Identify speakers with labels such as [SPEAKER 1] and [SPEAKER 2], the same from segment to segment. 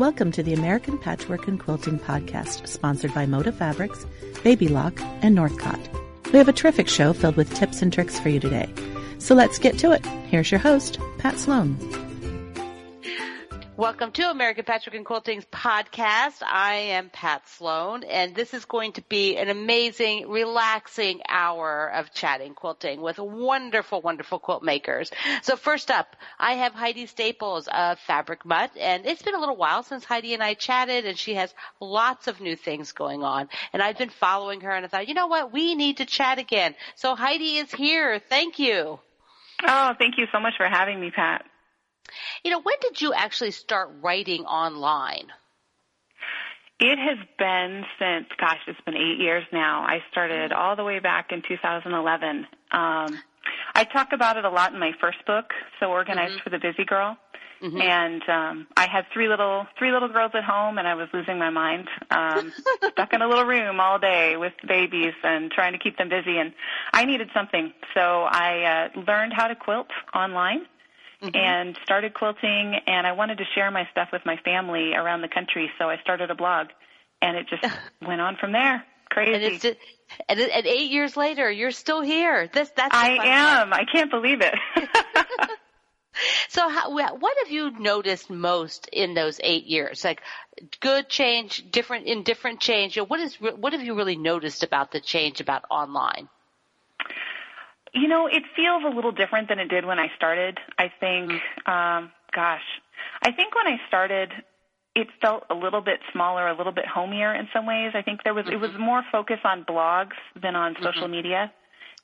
[SPEAKER 1] Welcome to the American Patchwork and Quilting Podcast, sponsored by Moda Fabrics, Baby Lock, and Northcott. We have a terrific show filled with tips and tricks for you today. So let's get to it. Here's your host, Pat Sloan.
[SPEAKER 2] Welcome to American Patchwork and Quilting's podcast. I am Pat Sloan, and this is going to be an amazing, relaxing hour of chatting quilting with wonderful, wonderful quilt makers. So first up, I have Heidi Staples of Fabric Mutt, and it's been a little while since Heidi and I chatted, and she has lots of new things going on. And I've been following her, and I thought, you know what, we need to chat again. So Heidi is here. Thank you.
[SPEAKER 3] Oh, thank you so much for having me, Pat.
[SPEAKER 2] You know, when did you actually start writing online?
[SPEAKER 3] It has been since, gosh, it's been eight years now. I started all the way back in 2011. Um, I talk about it a lot in my first book, So Organized mm-hmm. for the Busy Girl. Mm-hmm. And um, I had three little three little girls at home, and I was losing my mind, um, stuck in a little room all day with babies and trying to keep them busy. And I needed something, so I uh, learned how to quilt online mm-hmm. and started quilting and I wanted to share my stuff with my family around the country, so I started a blog and it just went on from there. Crazy.
[SPEAKER 2] And, it's just, and, and eight years later, you're still here. This that's
[SPEAKER 3] I am. Part. I can't believe it.
[SPEAKER 2] so, how, what have you noticed most in those eight years? Like good change, different in different change. What is what have you really noticed about the change about online?
[SPEAKER 3] You know, it feels a little different than it did when I started. I think, mm-hmm. um, gosh, I think when I started, it felt a little bit smaller, a little bit homier in some ways. I think there was mm-hmm. it was mm-hmm. more focus on blogs than on social mm-hmm. media.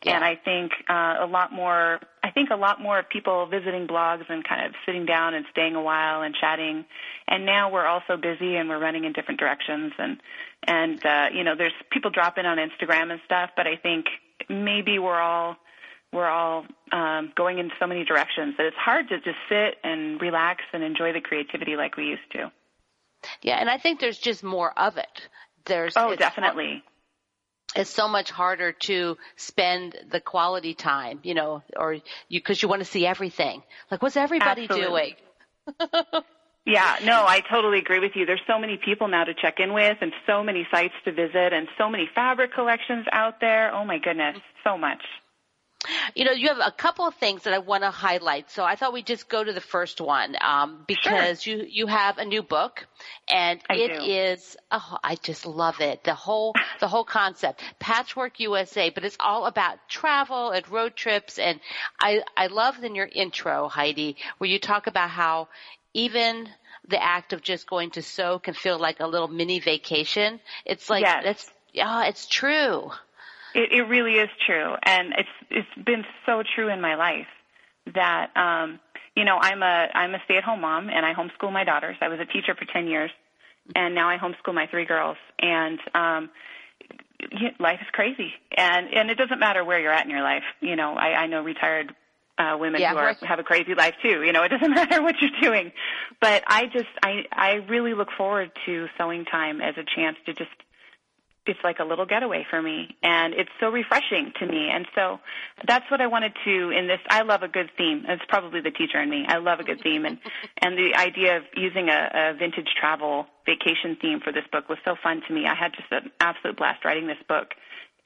[SPEAKER 3] Yeah. And I think uh, a lot more. I think a lot more of people visiting blogs and kind of sitting down and staying a while and chatting. And now we're also busy and we're running in different directions. And and uh, you know, there's people drop in on Instagram and stuff. But I think maybe we're all we're all um, going in so many directions that it's hard to just sit and relax and enjoy the creativity like we used to.
[SPEAKER 2] Yeah, and I think there's just more of it. There's
[SPEAKER 3] oh, definitely.
[SPEAKER 2] It's so much harder to spend the quality time, you know, or you because you want to see everything. Like, what's everybody
[SPEAKER 3] Absolutely.
[SPEAKER 2] doing?
[SPEAKER 3] yeah, no, I totally agree with you. There's so many people now to check in with, and so many sites to visit, and so many fabric collections out there. Oh my goodness, so much.
[SPEAKER 2] You know, you have a couple of things that I want to highlight. So I thought we'd just go to the first one um, because
[SPEAKER 3] sure.
[SPEAKER 2] you you have a new book, and
[SPEAKER 3] I
[SPEAKER 2] it
[SPEAKER 3] do.
[SPEAKER 2] is oh, I just love it. The whole the whole concept, Patchwork USA, but it's all about travel and road trips. And I I love in your intro, Heidi, where you talk about how even the act of just going to sew can feel like a little mini vacation. It's like
[SPEAKER 3] yes.
[SPEAKER 2] that's yeah, oh, it's true.
[SPEAKER 3] It, it really is true, and it's it's been so true in my life that um, you know I'm a I'm a stay-at-home mom and I homeschool my daughters. I was a teacher for ten years, and now I homeschool my three girls. And um, life is crazy, and and it doesn't matter where you're at in your life. You know, I, I know retired uh, women
[SPEAKER 2] yeah,
[SPEAKER 3] who are, have a crazy life too. You know, it doesn't matter what you're doing. But I just, I, I really look forward to sewing time as a chance to just it's like a little getaway for me and it's so refreshing to me. And so that's what i wanted to in this i love a good theme. It's probably the teacher in me. I love a good theme and and the idea of using a, a vintage travel vacation theme for this book was so fun to me. I had just an absolute blast writing this book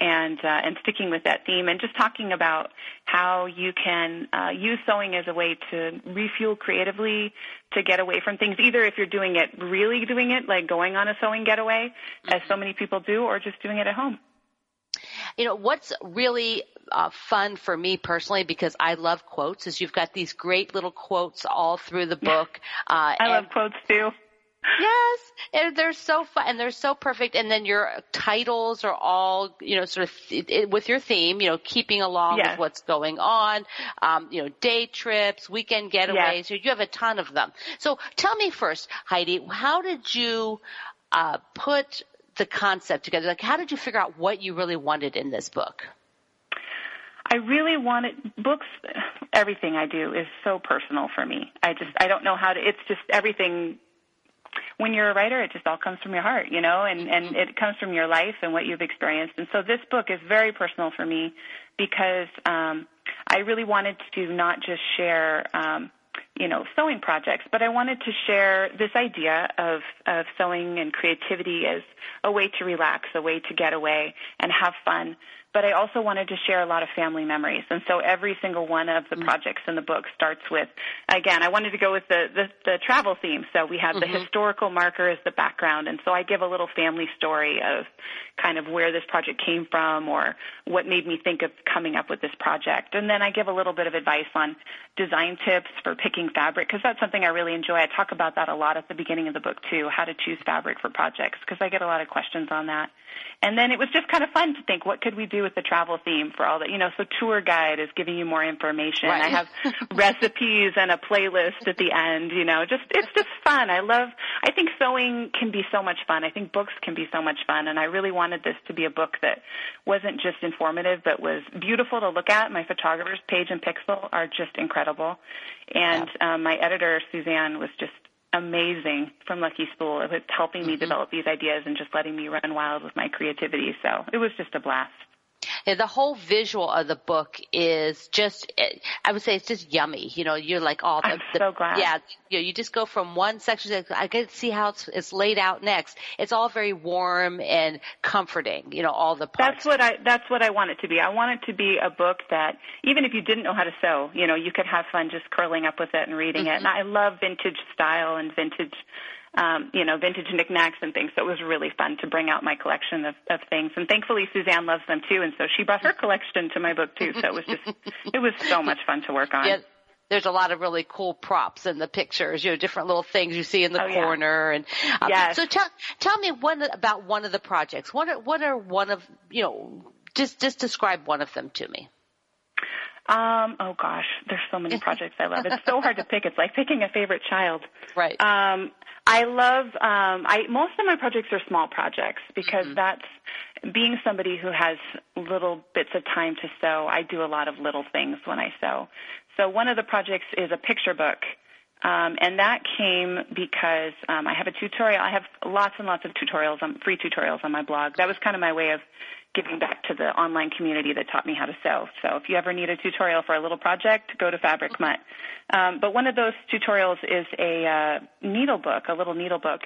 [SPEAKER 3] and uh, and sticking with that theme and just talking about how you can uh, use sewing as a way to refuel creatively to get away from things either if you're doing it really doing it like going on a sewing getaway mm-hmm. as so many people do or just doing it at home
[SPEAKER 2] you know what's really uh, fun for me personally because I love quotes is you've got these great little quotes all through the book.
[SPEAKER 3] Uh, I love quotes too.
[SPEAKER 2] Yes, and they're so fun and they're so perfect. And then your titles are all, you know, sort of th- with your theme, you know, keeping along
[SPEAKER 3] yes.
[SPEAKER 2] with what's going on. Um, you know, day trips, weekend getaways.
[SPEAKER 3] Yes.
[SPEAKER 2] You have a ton of them. So tell me first, Heidi, how did you uh, put the concept together? Like, how did you figure out what you really wanted in this book?
[SPEAKER 3] I really wanted books. Everything I do is so personal for me. I just I don't know how to. It's just everything when you're a writer, it just all comes from your heart, you know, and, and it comes from your life and what you've experienced. And so this book is very personal for me because um, I really wanted to not just share, um, you know, sewing projects, but I wanted to share this idea of, of sewing and creativity as a way to relax, a way to get away and have fun but I also wanted to share a lot of family memories. And so every single one of the mm-hmm. projects in the book starts with, again, I wanted to go with the, the, the travel theme. So we have mm-hmm. the historical marker as the background. And so I give a little family story of kind of where this project came from or what made me think of coming up with this project. And then I give a little bit of advice on design tips for picking fabric because that's something I really enjoy. I talk about that a lot at the beginning of the book too, how to choose fabric for projects because I get a lot of questions on that. And then it was just kind of fun to think, what could we do with the travel theme for all that? You know, so tour guide is giving you more information. Right. I have recipes and a playlist at the end. You know, just it's just fun. I love. I think sewing can be so much fun. I think books can be so much fun, and I really wanted this to be a book that wasn't just informative, but was beautiful to look at. My photographers, Paige and Pixel, are just incredible, and. Um, my editor Suzanne was just amazing from Lucky Spool. It was helping me mm-hmm. develop these ideas and just letting me run wild with my creativity. So it was just a blast.
[SPEAKER 2] Yeah, the whole visual of the book is just, I would say it's just yummy. You know, you're like, oh, the,
[SPEAKER 3] I'm so glad.
[SPEAKER 2] Yeah, you, know, you just go from one section to, I get to see how it's, it's laid out next. It's all very warm and comforting, you know, all the
[SPEAKER 3] parts. That's what I, that's what I want it to be. I want it to be a book that even if you didn't know how to sew, you know, you could have fun just curling up with it and reading mm-hmm. it. And I love vintage style and vintage um, you know, vintage knickknacks and things. So it was really fun to bring out my collection of, of things. And thankfully Suzanne loves them too, and so she brought her collection to my book too. So it was just, it was so much fun to work on.
[SPEAKER 2] Yeah there's a lot of really cool props in the pictures, you know, different little things you see in the oh, corner.
[SPEAKER 3] Yeah.
[SPEAKER 2] And um,
[SPEAKER 3] yes.
[SPEAKER 2] so tell tell me one about one of the projects. What are what are one of you know just just describe one of them to me.
[SPEAKER 3] Um, oh gosh, there's so many projects I love. It's so hard to pick. It's like picking a favorite child.
[SPEAKER 2] Right.
[SPEAKER 3] Um, I love um, I most of my projects are small projects because mm-hmm. that's being somebody who has little bits of time to sew. I do a lot of little things when I sew. So one of the projects is a picture book. Um, and that came because um, I have a tutorial. I have lots and lots of tutorials, on, free tutorials on my blog. That was kind of my way of giving back to the online community that taught me how to sew. So if you ever need a tutorial for a little project, go to Fabric Mutt. Um, but one of those tutorials is a uh, needle book, a little needle book.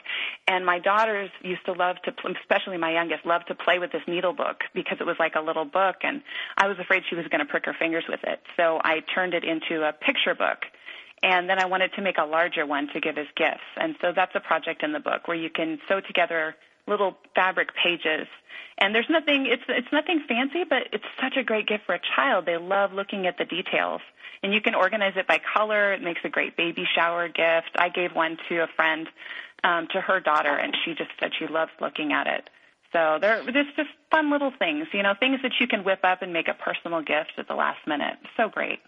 [SPEAKER 3] And my daughters used to love to, especially my youngest, loved to play with this needle book because it was like a little book, and I was afraid she was going to prick her fingers with it. So I turned it into a picture book. And then I wanted to make a larger one to give as gifts. And so that's a project in the book where you can sew together little fabric pages. And there's nothing it's it's nothing fancy, but it's such a great gift for a child. They love looking at the details. And you can organize it by color. It makes a great baby shower gift. I gave one to a friend um, to her daughter, and she just said she loves looking at it. So there, there's just fun little things, you know, things that you can whip up and make a personal gift at the last minute. So great.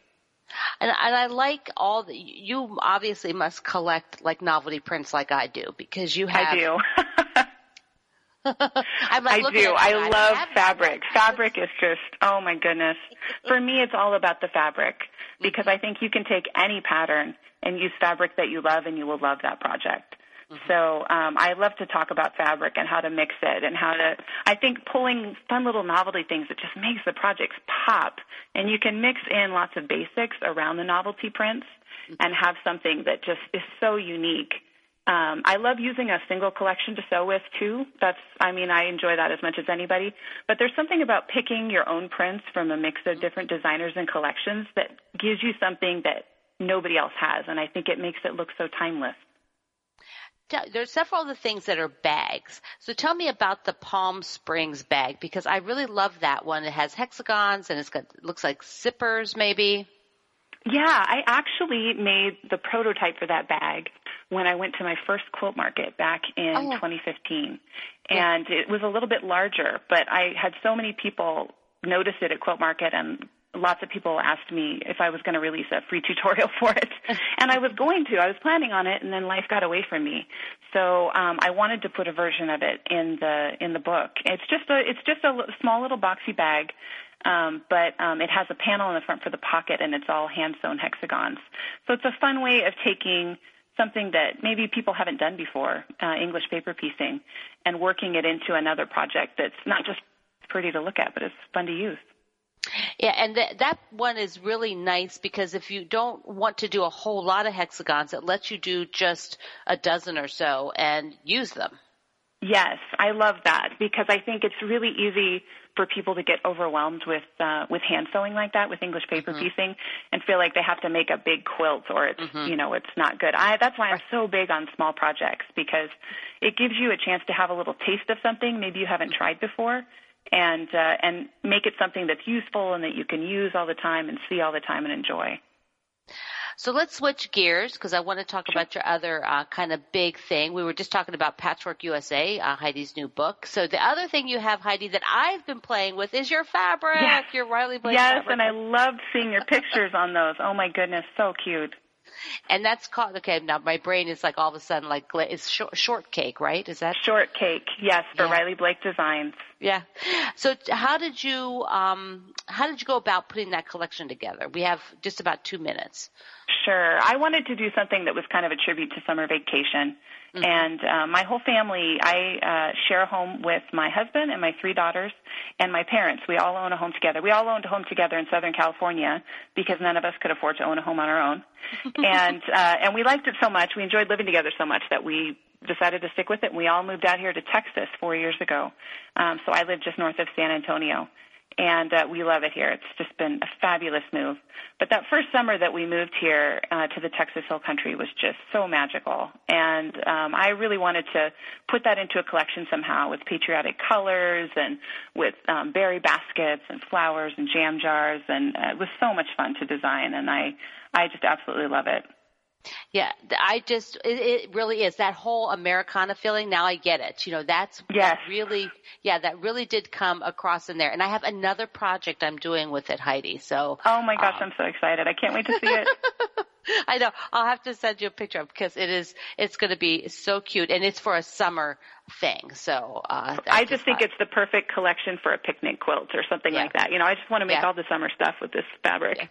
[SPEAKER 2] And, and I like all the, you obviously must collect like novelty prints like I do because you have.
[SPEAKER 3] I do.
[SPEAKER 2] I'm like
[SPEAKER 3] I do. I love fabric. Fabric is just, oh my goodness. For me, it's all about the fabric because I think you can take any pattern and use fabric that you love and you will love that project. Mm-hmm. So um, I love to talk about fabric and how to mix it and how to. I think pulling fun little novelty things that just makes the projects pop, and you can mix in lots of basics around the novelty prints mm-hmm. and have something that just is so unique um, I love using a single collection to sew with too. That's, I mean, I enjoy that as much as anybody. But there's something about picking your own prints from a mix of different designers and collections that gives you something that nobody else has, and I think it makes it look so timeless.
[SPEAKER 2] There's several other things that are bags. So tell me about the Palm Springs bag because I really love that one. It has hexagons and it's got looks like zippers maybe.
[SPEAKER 3] Yeah, I actually made the prototype for that bag when I went to my first quilt market back in oh. 2015. And it was a little bit larger, but I had so many people notice it at quilt market and lots of people asked me if I was going to release a free tutorial for it. and I was going to. I was planning on it and then life got away from me. So um I wanted to put a version of it in the in the book. It's just a it's just a small little boxy bag um, but um, it has a panel in the front for the pocket, and it's all hand sewn hexagons. So it's a fun way of taking something that maybe people haven't done before, uh, English paper piecing, and working it into another project that's not just pretty to look at, but it's fun to use.
[SPEAKER 2] Yeah, and th- that one is really nice because if you don't want to do a whole lot of hexagons, it lets you do just a dozen or so and use them.
[SPEAKER 3] Yes, I love that because I think it's really easy for people to get overwhelmed with uh, with hand sewing like that, with English paper mm-hmm. piecing, and feel like they have to make a big quilt or it's mm-hmm. you know it's not good. I that's why I'm so big on small projects because it gives you a chance to have a little taste of something maybe you haven't tried before, and uh, and make it something that's useful and that you can use all the time and see all the time and enjoy.
[SPEAKER 2] So let's switch gears because I want to talk about your other uh, kind of big thing. We were just talking about Patchwork USA, uh, Heidi's new book. So the other thing you have, Heidi, that I've been playing with is your fabric,
[SPEAKER 3] yes.
[SPEAKER 2] your Riley Blake
[SPEAKER 3] Yes,
[SPEAKER 2] fabric.
[SPEAKER 3] and I love seeing your pictures on those. Oh my goodness, so cute.
[SPEAKER 2] And that's called okay. Now my brain is like all of a sudden like it's short, shortcake, right? Is that
[SPEAKER 3] shortcake? Yes, for
[SPEAKER 2] yeah.
[SPEAKER 3] Riley Blake Designs.
[SPEAKER 2] Yeah. So how did you um how did you go about putting that collection together? We have just about two minutes.
[SPEAKER 3] Sure. I wanted to do something that was kind of a tribute to summer vacation. Mm-hmm. And uh, my whole family, I uh, share a home with my husband and my three daughters and my parents. We all own a home together. We all owned a home together in Southern California because none of us could afford to own a home on our own. and uh, and we liked it so much. We enjoyed living together so much that we decided to stick with it. We all moved out here to Texas four years ago. Um, so I live just north of San Antonio and uh, we love it here. It's just been a fabulous move. But that first summer that we moved here uh, to the Texas Hill Country was just so magical, and um, I really wanted to put that into a collection somehow with patriotic colors and with um, berry baskets and flowers and jam jars, and uh, it was so much fun to design, and I I just absolutely love it.
[SPEAKER 2] Yeah, I just it, it really is that whole Americana feeling. Now I get it. You know, that's
[SPEAKER 3] yes.
[SPEAKER 2] really yeah, that really did come across in there. And I have another project I'm doing with it, Heidi. So
[SPEAKER 3] Oh my gosh, um, I'm so excited. I can't wait to see it.
[SPEAKER 2] I know. I'll have to send you a picture of because it is it's going to be so cute and it's for a summer thing. So uh
[SPEAKER 3] I just think it's the perfect collection for a picnic quilt or something
[SPEAKER 2] yeah.
[SPEAKER 3] like that. You know, I just want to make
[SPEAKER 2] yeah.
[SPEAKER 3] all the summer stuff with this fabric.
[SPEAKER 2] Yeah.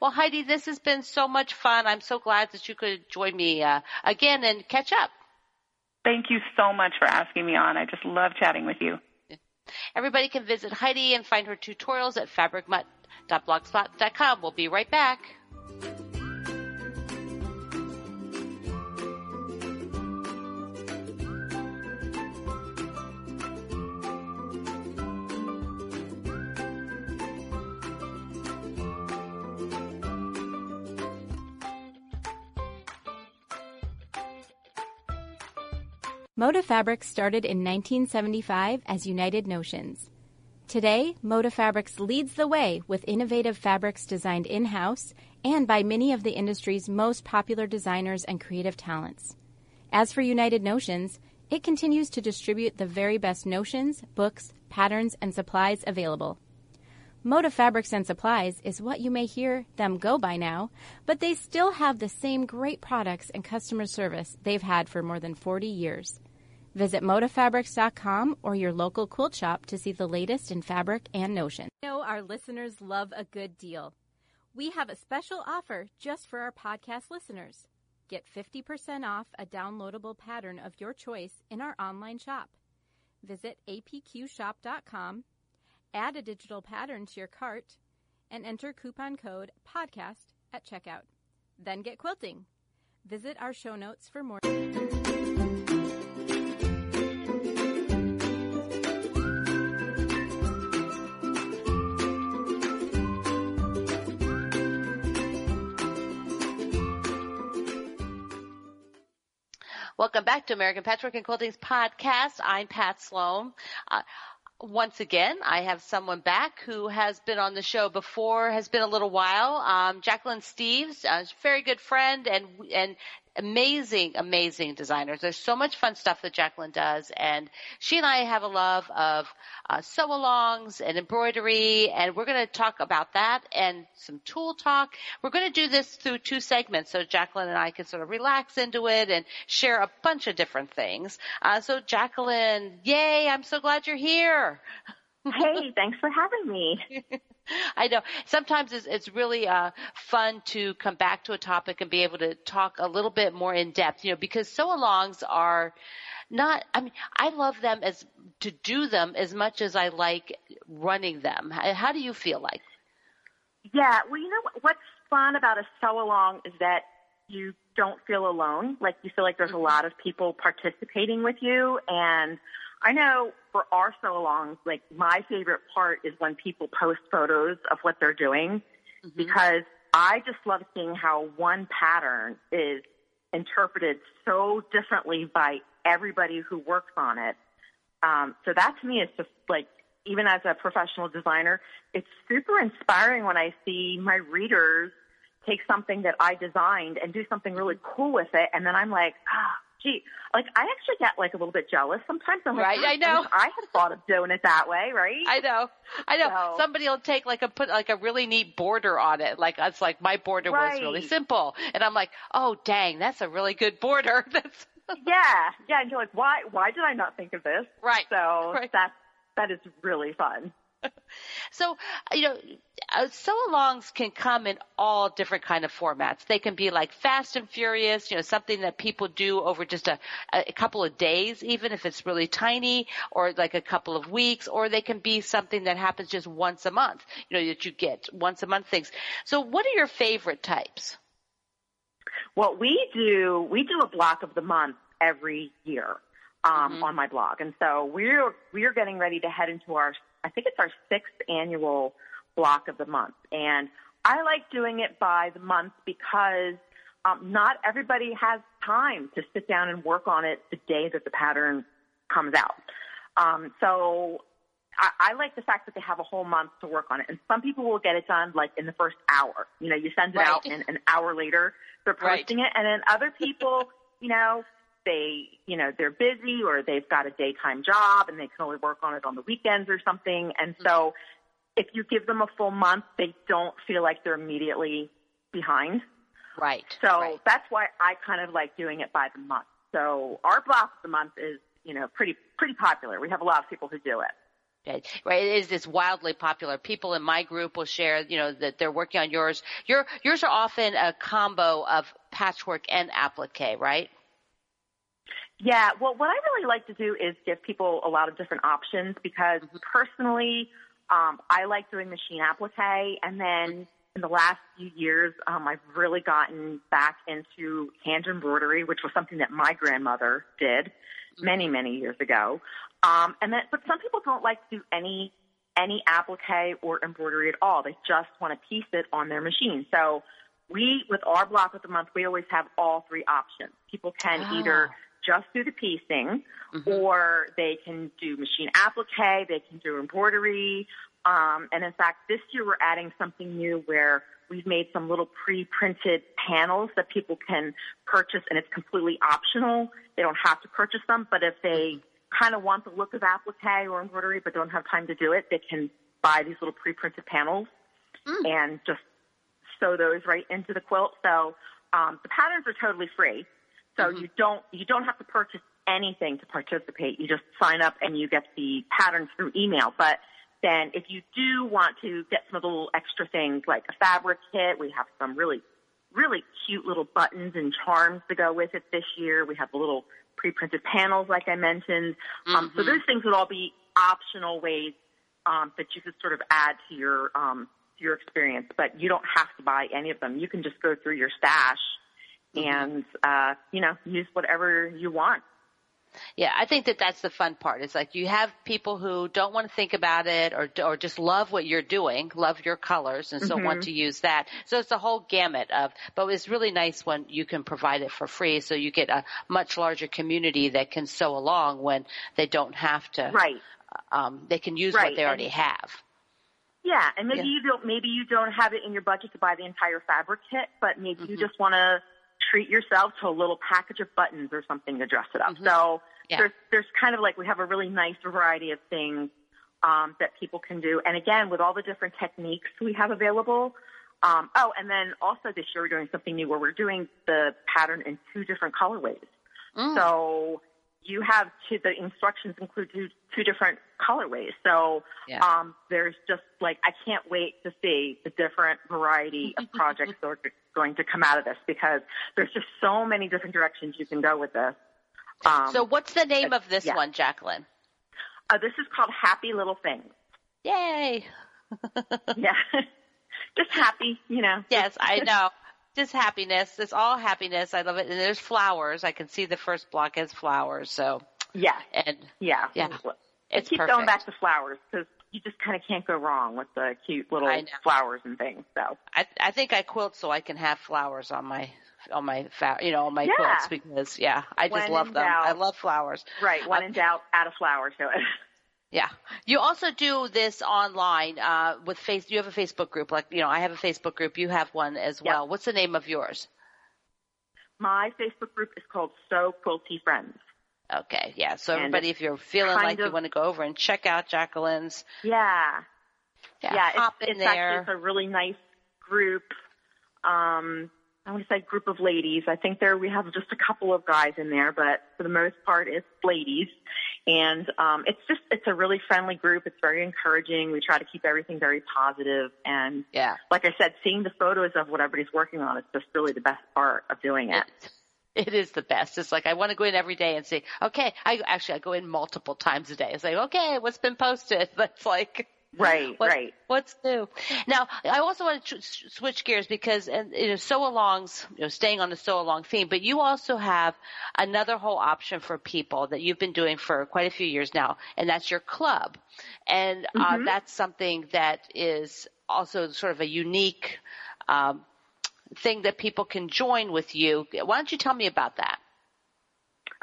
[SPEAKER 2] Well, Heidi, this has been so much fun. I'm so glad that you could join me uh, again and catch up.
[SPEAKER 3] Thank you so much for asking me on. I just love chatting with you.
[SPEAKER 2] Everybody can visit Heidi and find her tutorials at fabricmutt.blogspot.com. We'll be right back.
[SPEAKER 4] Moda Fabrics started in 1975 as United Notions. Today, Moda Fabrics leads the way with innovative fabrics designed in-house and by many of the industry's most popular designers and creative talents. As for United Notions, it continues to distribute the very best notions, books, patterns, and supplies available. Moda Fabrics and Supplies is what you may hear them go by now, but they still have the same great products and customer service they've had for more than 40 years. Visit modafabrics.com or your local quilt shop to see the latest in fabric and notion. Know our listeners love a good deal. We have a special offer just for our podcast listeners. Get 50% off a downloadable pattern of your choice in our online shop. Visit apqshop.com, add a digital pattern to your cart, and enter coupon code PODCAST at checkout. Then get quilting. Visit our show notes for more.
[SPEAKER 2] Welcome back to American Patchwork and Quilting's podcast. I'm Pat Sloan. Uh, once again, I have someone back who has been on the show before, has been a little while. Um, Jacquelynne Steves, a very good friend and and amazing, amazing designers. There's so much fun stuff that Jacquelynne does, and she and I have a love of uh, sew-alongs and embroidery, and we're going to talk about that and some tool talk. We're going to do this through two segments, so Jacquelynne and I can sort of relax into it and share a bunch of different things. Uh, so, Jacquelynne, yay! I'm so glad you're here.
[SPEAKER 5] Hey, thanks for having me.
[SPEAKER 2] I know. Sometimes it's, it's really uh, fun to come back to a topic and be able to talk a little bit more in depth, you know, because sew-alongs are not, I mean, I love them as, to do them as much as I like running them. How do you feel like?
[SPEAKER 5] Yeah, well, you know what, what's fun about a sew along is that you don't feel alone. Like you feel like there's a lot of people participating with you. And I know for our sew alongs, like my favorite part is when people post photos of what they're doing mm-hmm. because I just love seeing how one pattern is interpreted so differently by everybody who works on it. Um, so that to me is just like, even as a professional designer, it's super inspiring when I see my readers take something that I designed and do something really cool with it. And then I'm like, ah, gee, like I actually get like a little bit jealous sometimes. I'm
[SPEAKER 2] right,
[SPEAKER 5] like,
[SPEAKER 2] I know.
[SPEAKER 5] I, I had thought of doing it that way, right?
[SPEAKER 2] I know, I know. So, Somebody will take like a put like a really neat border on it. Like it's like my border right. was really simple, and I'm like, oh dang, that's a really good border. That's
[SPEAKER 5] yeah, yeah. And you're like, why? Why did I not think of this?
[SPEAKER 2] Right.
[SPEAKER 5] So
[SPEAKER 2] right.
[SPEAKER 5] that's that is really fun.
[SPEAKER 2] so, you know, uh, sew-alongs can come in all different kind of formats. They can be like fast and furious, you know, something that people do over just a, a couple of days, even if it's really tiny, or like a couple of weeks, or they can be something that happens just once a month, you know, that you get once a month things. So what are your favorite types?
[SPEAKER 5] Well, we do, we do a block of the month every year. Um, mm-hmm. on my blog. And so we're, we're getting ready to head into our I think it's our sixth annual block of the month. And I like doing it by the month because um, not everybody has time to sit down and work on it the day that the pattern comes out. Um, so I, I like the fact that they have a whole month to work on it. And some people will get it done like in the first hour. You know, you send it
[SPEAKER 2] right.
[SPEAKER 5] out and an hour later they're posting
[SPEAKER 2] right.
[SPEAKER 5] it. And then other people, you know, they, you know, they're busy or they've got a daytime job and they can only work on it on the weekends or something. And so mm-hmm. if you give them a full month, they don't feel like they're immediately behind.
[SPEAKER 2] Right.
[SPEAKER 5] So
[SPEAKER 2] right.
[SPEAKER 5] that's why I kind of like doing it by the month. So our block of the month is, you know, pretty, pretty popular. We have a lot of people who do it.
[SPEAKER 2] Right. It is this wildly popular. People in my group will share, you know, that they're working on yours. Your, yours are often a combo of patchwork and applique, right?
[SPEAKER 5] Yeah, well, what I really like to do is give people a lot of different options because mm-hmm. personally, um, I like doing machine applique, and then in the last few years, um, I've really gotten back into hand embroidery, which was something that my grandmother did many, mm-hmm. many years ago. Um, and then, but some people don't like to do any any applique or embroidery at all. They just want to piece it on their machine. So we, with our block of the month, we always have all three options. People can oh. either just do the piecing, mm-hmm. or they can do machine applique, they can do embroidery. Um, and in fact, this year we're adding something new where we've made some little pre-printed panels that people can purchase, and it's completely optional. They don't have to purchase them, but if they kind of want the look of applique or embroidery but don't have time to do it, they can buy these little pre-printed panels mm. and just sew those right into the quilt. So um, the patterns are totally free. So mm-hmm. you don't you don't have to purchase anything to participate. You just sign up and you get the patterns through email. But then if you do want to get some of the little extra things like a fabric kit, we have some really really cute little buttons and charms to go with it this year. We have the little pre-printed panels, like I mentioned. Mm-hmm. Um, so mm-hmm. those things would all be optional ways um, that you could sort of add to your um, to your experience, but you don't have to buy any of them. You can just go through your stash. And uh, you know use whatever you want.
[SPEAKER 2] Yeah, I think that that's the fun part. It's like you have people who don't want to think about it or or just love what you're doing, love your colors, and so mm-hmm. want to use that. So it's a whole gamut of. But it's really nice when you can provide it for free, so you get a much larger community that can sew along when they don't have to.
[SPEAKER 5] Right.
[SPEAKER 2] Um, they can use right. what they already
[SPEAKER 5] and,
[SPEAKER 2] have.
[SPEAKER 5] Yeah, and maybe yeah. you don't. Maybe you don't have it in your budget to buy the entire fabric kit, but maybe mm-hmm. you just want to treat yourself to a little package of buttons or something to dress it up. Mm-hmm. So yeah. there's there's kind of like we have a really nice variety of things um, that people can do. And again, with all the different techniques we have available. Um, oh, and then also this year we're doing something new where we're doing the pattern in two different colorways. Mm. So you have two, the instructions include two, two different colorways. So yeah. um, there's just like I can't wait to see the different variety of projects that are going to come out of this because there's just so many different directions you can go with this.
[SPEAKER 2] Um, so what's the name of this yeah. one, Jacquelynne?
[SPEAKER 5] Uh, this is called Happy Little Things.
[SPEAKER 2] Yay!
[SPEAKER 5] yeah. just happy, you know.
[SPEAKER 2] Yes, I know. Just happiness. It's all happiness. I love it. And there's flowers. I can see the first block has flowers. So
[SPEAKER 5] yeah,
[SPEAKER 2] and
[SPEAKER 5] yeah,
[SPEAKER 2] yeah, it's
[SPEAKER 5] keep
[SPEAKER 2] perfect.
[SPEAKER 5] going back to flowers because you just kind of can't go wrong with the cute little flowers and things. So
[SPEAKER 2] I I think I quilt so I can have flowers on my on my fa- you know on my
[SPEAKER 5] Yeah.
[SPEAKER 2] quilts because yeah I just
[SPEAKER 5] When
[SPEAKER 2] love them.
[SPEAKER 5] doubt.
[SPEAKER 2] I love flowers.
[SPEAKER 5] right, when
[SPEAKER 2] Uh,
[SPEAKER 5] in doubt, add a flower to it.
[SPEAKER 2] Yeah. You also do this online uh, with face. You have a Facebook group, like you know, I have a Facebook group. You have one as
[SPEAKER 5] Yep.
[SPEAKER 2] well. What's the name of yours?
[SPEAKER 5] My Facebook group is called So Quilty Friends.
[SPEAKER 2] Okay, yeah. So
[SPEAKER 5] And
[SPEAKER 2] everybody, if you're feeling like you want to go over and check out Jacquelynne's,
[SPEAKER 5] Yeah,
[SPEAKER 2] yeah,
[SPEAKER 5] yeah,
[SPEAKER 2] hop
[SPEAKER 5] it's,
[SPEAKER 2] in
[SPEAKER 5] it's
[SPEAKER 2] there.
[SPEAKER 5] actually it's a really nice group. Um, I want to say group of ladies. I think there we have just a couple of guys in there, but for the most part, it's ladies. And um, it's just it's a really friendly group. It's very encouraging. We try to keep everything very positive. And
[SPEAKER 2] yeah.
[SPEAKER 5] like I said, seeing the photos of what everybody's working on is just really the best part of doing it.
[SPEAKER 2] It is the best. It's like I want to go in every day and see. Okay, I actually I go in multiple times a day. It's like okay, what's been posted? That's like
[SPEAKER 5] Right,
[SPEAKER 2] what,
[SPEAKER 5] right.
[SPEAKER 2] What's new? Now, I also want to tr- switch gears because and, you know, sew alongs, you know, staying on the sew along theme, but you also have another whole option for people that you've been doing for quite a few years now, and that's your club. And uh,
[SPEAKER 5] Mm-hmm.
[SPEAKER 2] that's something that is also sort of a unique um, thing that people can join with you. Why don't you tell me about that?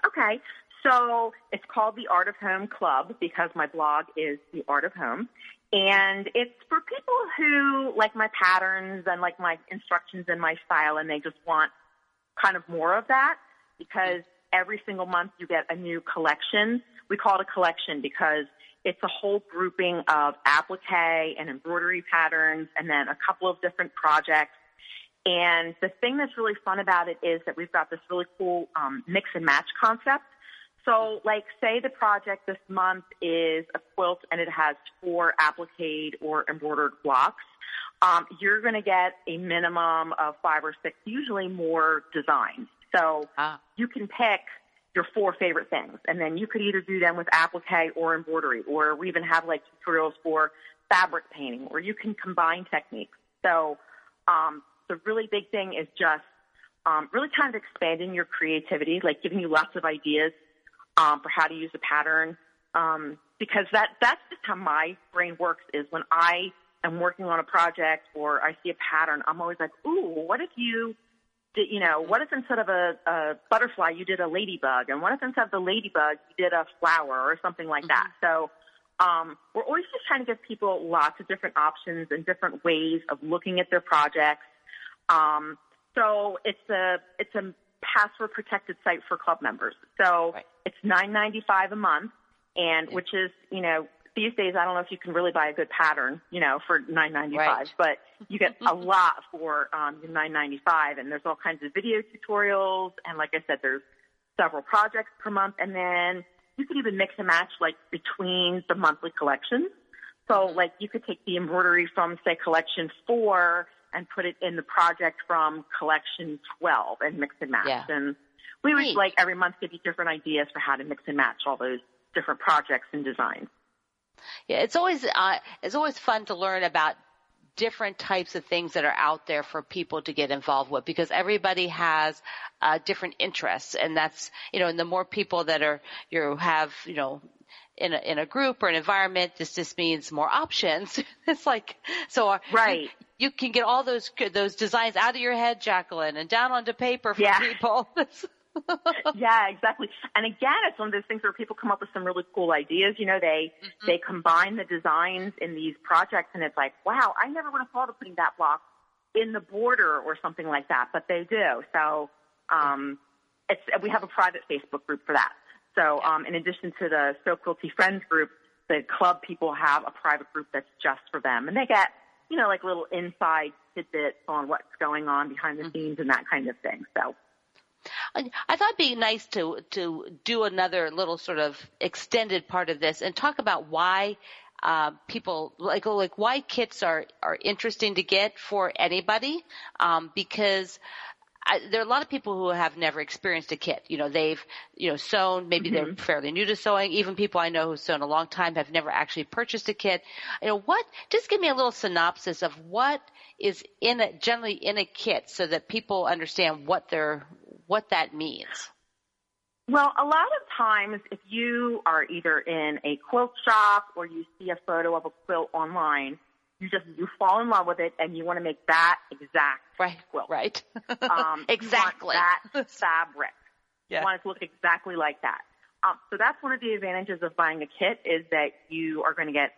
[SPEAKER 5] Okay. So it's called the Art of Home Club because my blog is the Art of Home. And it's for people who like my patterns and like my instructions and my style and they just want kind of more of that because every single month you get a new collection. We call it a collection because it's a whole grouping of applique and embroidery patterns and then a couple of different projects. And the thing that's really fun about it is that we've got this really cool um, mix and match concept. So, like, say the project this month is a quilt and it has four appliqued or embroidered blocks. Um, you're going to get a minimum of five or six, usually more designs. So
[SPEAKER 2] Ah.
[SPEAKER 5] you can pick your four favorite things, and then you could either do them with applique or embroidery, or we even have like tutorials for fabric painting, or you can combine techniques. So um, the really big thing is just um, really kind of expanding your creativity, like giving you lots of ideas um, for how to use a pattern. Um, because that that's just how my brain works. Is when I am working on a project or I see a pattern, I'm always like, "Ooh, what if you did? You know, what if instead of a, a butterfly you did a ladybug, and what if instead of the ladybug you did a flower or something like that?" So um, we're always just trying to give people lots of different options and different ways of looking at their projects. Um, so it's a it's a password protected site for club members. So
[SPEAKER 2] Right.
[SPEAKER 5] it's nine ninety five a month, and which is you know these days I don't know if you can really buy a good pattern you know for nine ninety five,
[SPEAKER 2] Right.
[SPEAKER 5] but you get a lot for um, nine ninety five, and there's all kinds of video tutorials, and like I said, there's several projects per month, and then you could even mix and match like between the monthly collections. So like you could take the embroidery from say collection four and put it in the project from collection 12 and mix and match.
[SPEAKER 2] Yeah.
[SPEAKER 5] And we would
[SPEAKER 2] Neat.
[SPEAKER 5] like every month give you different ideas for how to mix and match all those different projects and designs.
[SPEAKER 2] Yeah, it's always uh, it's always fun to learn about different types of things that are out there for people to get involved with because everybody has uh, different interests and that's you know and the more people that are you have you know in a in a group or an environment this just means more options it's like so uh,
[SPEAKER 5] Right.
[SPEAKER 2] you, you can get all those those designs out of your head Jacquelynne and down onto paper for
[SPEAKER 5] Yeah.
[SPEAKER 2] people
[SPEAKER 5] yeah, exactly. And again, it's one of those things where people come up with some really cool ideas. You know, they
[SPEAKER 2] Mm-hmm.
[SPEAKER 5] they combine the designs in these projects, and it's like, wow, I never would have thought of putting that block in the border or something like that, but they do. So, um, it's we have a private Facebook group for that. So, um, in addition to the So Quilty Friends group, the club people have a private group that's just for them, and they get you know like little inside tidbits on what's going on behind the scenes and that kind of thing. So.
[SPEAKER 2] I I thought it'd be nice to to do another little sort of extended part of this and talk about why uh, people like like why kits are are interesting to get for anybody um, because I, there are a lot of people who have never experienced a kit. You know, they've, you know, sewn, maybe mm-hmm. they're fairly new to sewing. Even people I know who've sewn a long time have never actually purchased a kit. You know, what, just give me a little synopsis of what is in a, generally in a kit so that people understand what they're, what that means.
[SPEAKER 5] Well, a lot of times if you are either in a quilt shop or you see a photo of a quilt online, you just you fall in love with it and you want to make that exact
[SPEAKER 2] right
[SPEAKER 5] quilt.
[SPEAKER 2] Right. um, exactly.
[SPEAKER 5] that fabric. Yeah. You want it to look exactly like that. Um, so that's one of the advantages of buying a kit is that you are going to get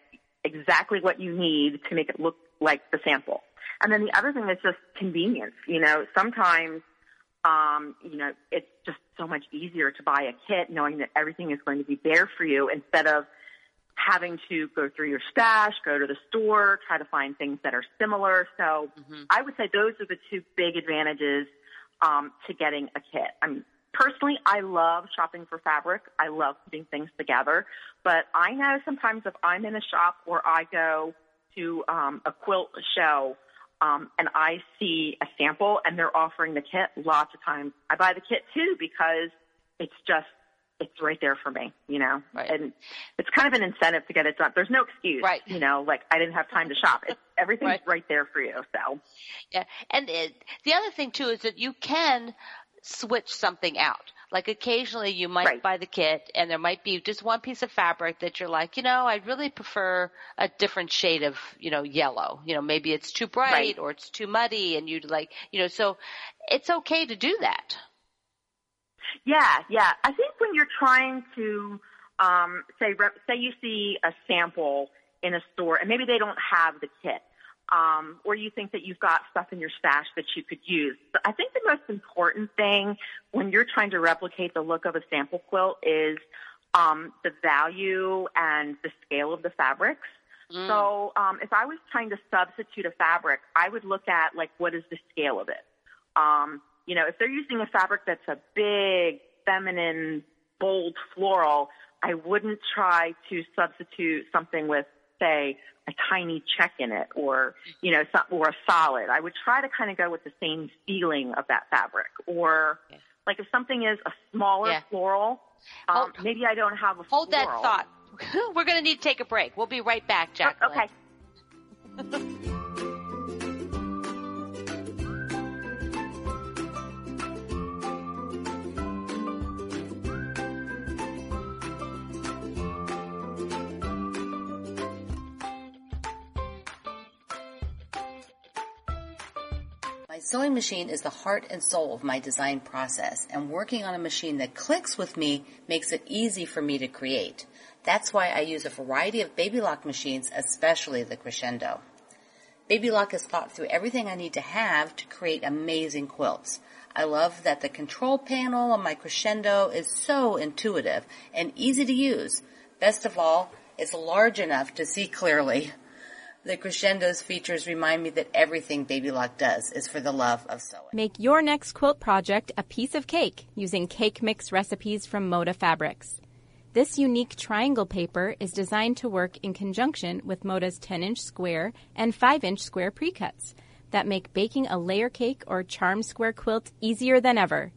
[SPEAKER 5] exactly what you need to make it look like the sample. And then the other thing is just convenience. You know, sometimes, um, you know, it's just so much easier to buy a kit knowing that everything is going to be there for you instead of having to go through your stash, go to the store, try to find things that are similar. So mm-hmm. I would say those are the two big advantages um, to getting a kit. I mean, personally, I love shopping for fabric. I love putting things together. But I know sometimes if I'm in a shop or I go to um, a quilt show um, and I see a sample and they're offering the kit, lots of times I buy the kit too because it's just it's right there for me, you know,
[SPEAKER 2] right.
[SPEAKER 5] and it's kind of an incentive to get it done. There's no excuse,
[SPEAKER 2] right?
[SPEAKER 5] You know, like I didn't have time to shop. It's, everything's right. right there for you. So,
[SPEAKER 2] yeah, and it, the other thing too is that you can switch something out. Like occasionally you might
[SPEAKER 5] right.
[SPEAKER 2] buy the kit and there might be just one piece of fabric that you're like, you know, I really prefer a different shade of, you know, yellow. You know, maybe it's too bright
[SPEAKER 5] right.
[SPEAKER 2] or it's too muddy and you'd like, you know, so it's okay to do that.
[SPEAKER 5] Yeah, yeah. I think when you're trying to um, say say you see a sample in a store and maybe they don't have the kit, um, or you think that you've got stuff in your stash that you could use. But I think the most important thing when you're trying to replicate the look of a sample quilt is um, the value and the scale of the fabrics. Mm. So um, if I was trying to substitute a fabric, I would look at like what is the scale of it. Um, you know, if they're using a fabric that's a big, feminine, bold floral, I wouldn't try to substitute something with, say, a tiny check in it or, you know, some, or a solid. I would try to kind of go with the same feeling of that fabric. Or, like if something is a smaller
[SPEAKER 2] yeah.
[SPEAKER 5] floral, um, hold, maybe I don't have a
[SPEAKER 2] Hold
[SPEAKER 5] floral.
[SPEAKER 2] that thought. We're going to need to take a break. We'll be right back, Jacquelynne.
[SPEAKER 5] Okay.
[SPEAKER 6] My sewing machine is the heart and soul of my design process, and working on a machine that clicks with me makes it easy for me to create. That's why I use a variety of Baby Lock machines, especially the Crescendo. Baby Lock has thought through everything I need to have to create amazing quilts. I love that the control panel on my Crescendo is so intuitive and easy to use. Best of all, it's large enough to see clearly. The Crescendo's features remind me that everything Baby Lock does is for the love of sewing.
[SPEAKER 4] Make your next quilt project a piece of cake using cake mix recipes from Moda Fabrics. This unique triangle paper is designed to work in conjunction with Moda's 10 inch square and 5 inch square precuts that make baking a layer cake or charm square quilt easier than ever.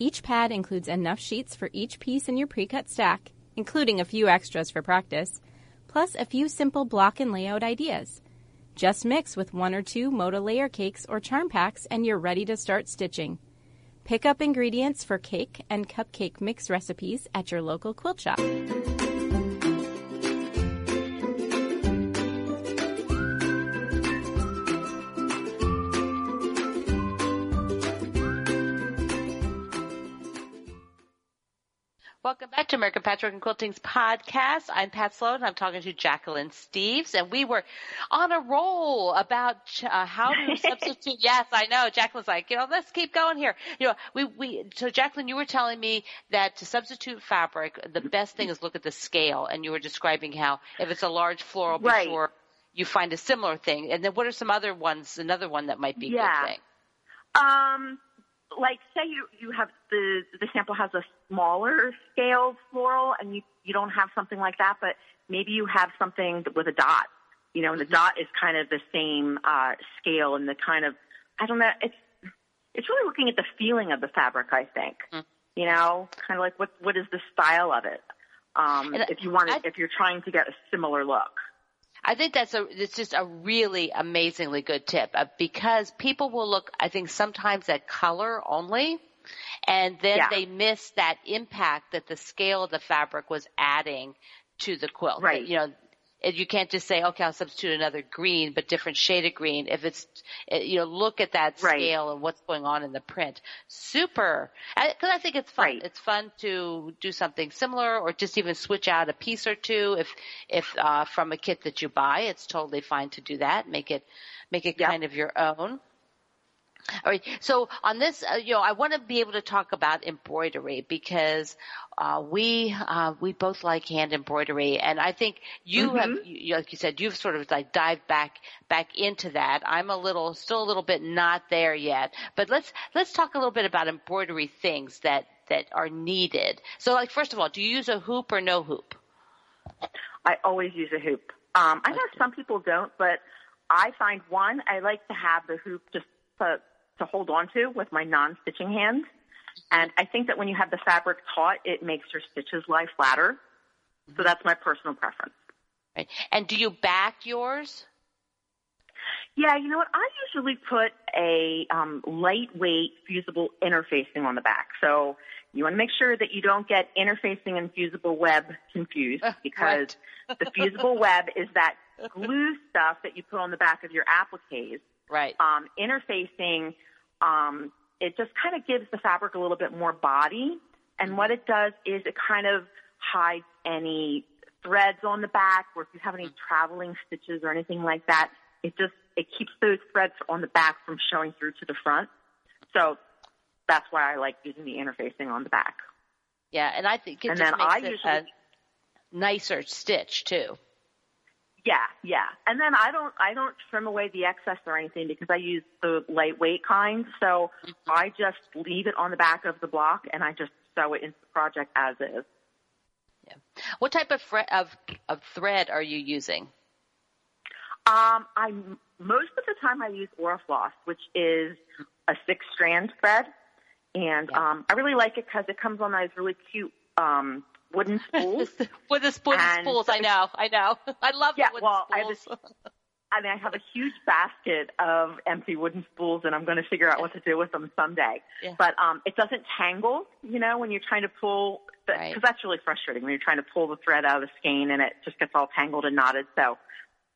[SPEAKER 4] Each pad includes enough sheets for each piece in your precut stack, including a few extras for practice plus a few simple block and layout ideas. Just mix with one or two Moda layer cakes or charm packs and you're ready to start stitching. Pick up ingredients for cake and cupcake mix recipes at your local quilt shop.
[SPEAKER 2] Welcome back to American Patchwork and Quilting's podcast. I'm Pat Sloan. and I'm talking to Jacquelynne Steves and we were on a roll about uh, how to substitute. yes, I know. Jacquelynne's like, you know, let's keep going here. You know, we we. So Jacquelynne, you were telling me that to substitute fabric, the best thing is look at the scale, and you were describing how if it's a large floral,
[SPEAKER 5] right.
[SPEAKER 2] sure you find a similar thing. And then what are some other ones? Another one that might be a
[SPEAKER 5] yeah.
[SPEAKER 2] good thing.
[SPEAKER 5] Um, like say you you have the the sample has a smaller scale floral and you you don't have something like that, but maybe you have something with a dot. You know, and the mm-hmm. dot is kind of the same uh, scale and the kind of I don't know. It's it's really looking at the feeling of the fabric. I think, mm. you know, kind of like what what is the style of it. Um, and if you want, to, if you're trying to get a similar look.
[SPEAKER 2] I think that's a, it's just a really amazingly good tip uh, because people will look, I think sometimes at color only and then yeah. they miss that impact that the scale of the fabric was adding to the quilt.
[SPEAKER 5] Right.
[SPEAKER 2] You know, you can't just say, okay, I'll substitute another green, but different shade of green. If it's, you know, look at that scale right. and what's going on in the print. Super. Cause I think it's fun.
[SPEAKER 5] Right.
[SPEAKER 2] It's fun to do something similar or just even switch out a piece or two. If, if, uh, from a kit that you buy, it's totally fine to do that. Make it, make it yep. kind of your own. All right. So on this, uh, you know, I want to be able to talk about embroidery because uh, we uh, we both like hand embroidery, and I think you mm-hmm. have, you, like you said, you've sort of like dived back back into that. I'm a little, still a little bit not there yet, but let's let's talk a little bit about embroidery things that that are needed. So, like, first of all, do you use a hoop or no hoop?
[SPEAKER 5] I always use a hoop. Um, I know some people don't, but I find one, I like to have the hoop just to to hold on to with my non-stitching hand. And I think that when you have the fabric taut, it makes your stitches lie flatter. So that's my personal preference.
[SPEAKER 2] Right. And do you back yours?
[SPEAKER 5] Yeah, you know what? I usually put a um, lightweight fusible interfacing on the back. So you want to make sure that you don't get interfacing and fusible web confused because the fusible web is that glue stuff that you put on the back of your appliques.
[SPEAKER 2] Right.
[SPEAKER 5] Um, interfacing um, it just kind of gives the fabric a little bit more body. And what it does is it kind of hides any threads on the back or if you have any traveling stitches or anything like that, it just, it keeps those threads on the back from showing through to the front. So that's why I like using the interfacing on the back.
[SPEAKER 2] Yeah, and I think it and just makes I it usually, a nicer stitch too.
[SPEAKER 5] Yeah, yeah. And then I don't I don't trim away the excess or anything because I use the lightweight kind. So mm-hmm. I just leave it on the back of the block and I just sew it into the project as is.
[SPEAKER 2] Yeah. What type of fre- of of thread are you using?
[SPEAKER 5] Um, I most of the time I use Aurifloss, which is a six strand thread, and yeah. um, I really like it because it comes on those really cute um, wooden spools.
[SPEAKER 2] with the wooden spools, I know, I know. I love
[SPEAKER 5] yeah,
[SPEAKER 2] the wooden
[SPEAKER 5] well,
[SPEAKER 2] spools.
[SPEAKER 5] I, have a, I mean, I have a huge basket of empty wooden spools, and I'm going to figure out what to do with them someday.
[SPEAKER 2] Yeah.
[SPEAKER 5] But um, it doesn't tangle, you know, when you're trying to pull, because right. that's really frustrating when you're trying to pull the thread out of the skein and it just gets all tangled and knotted. So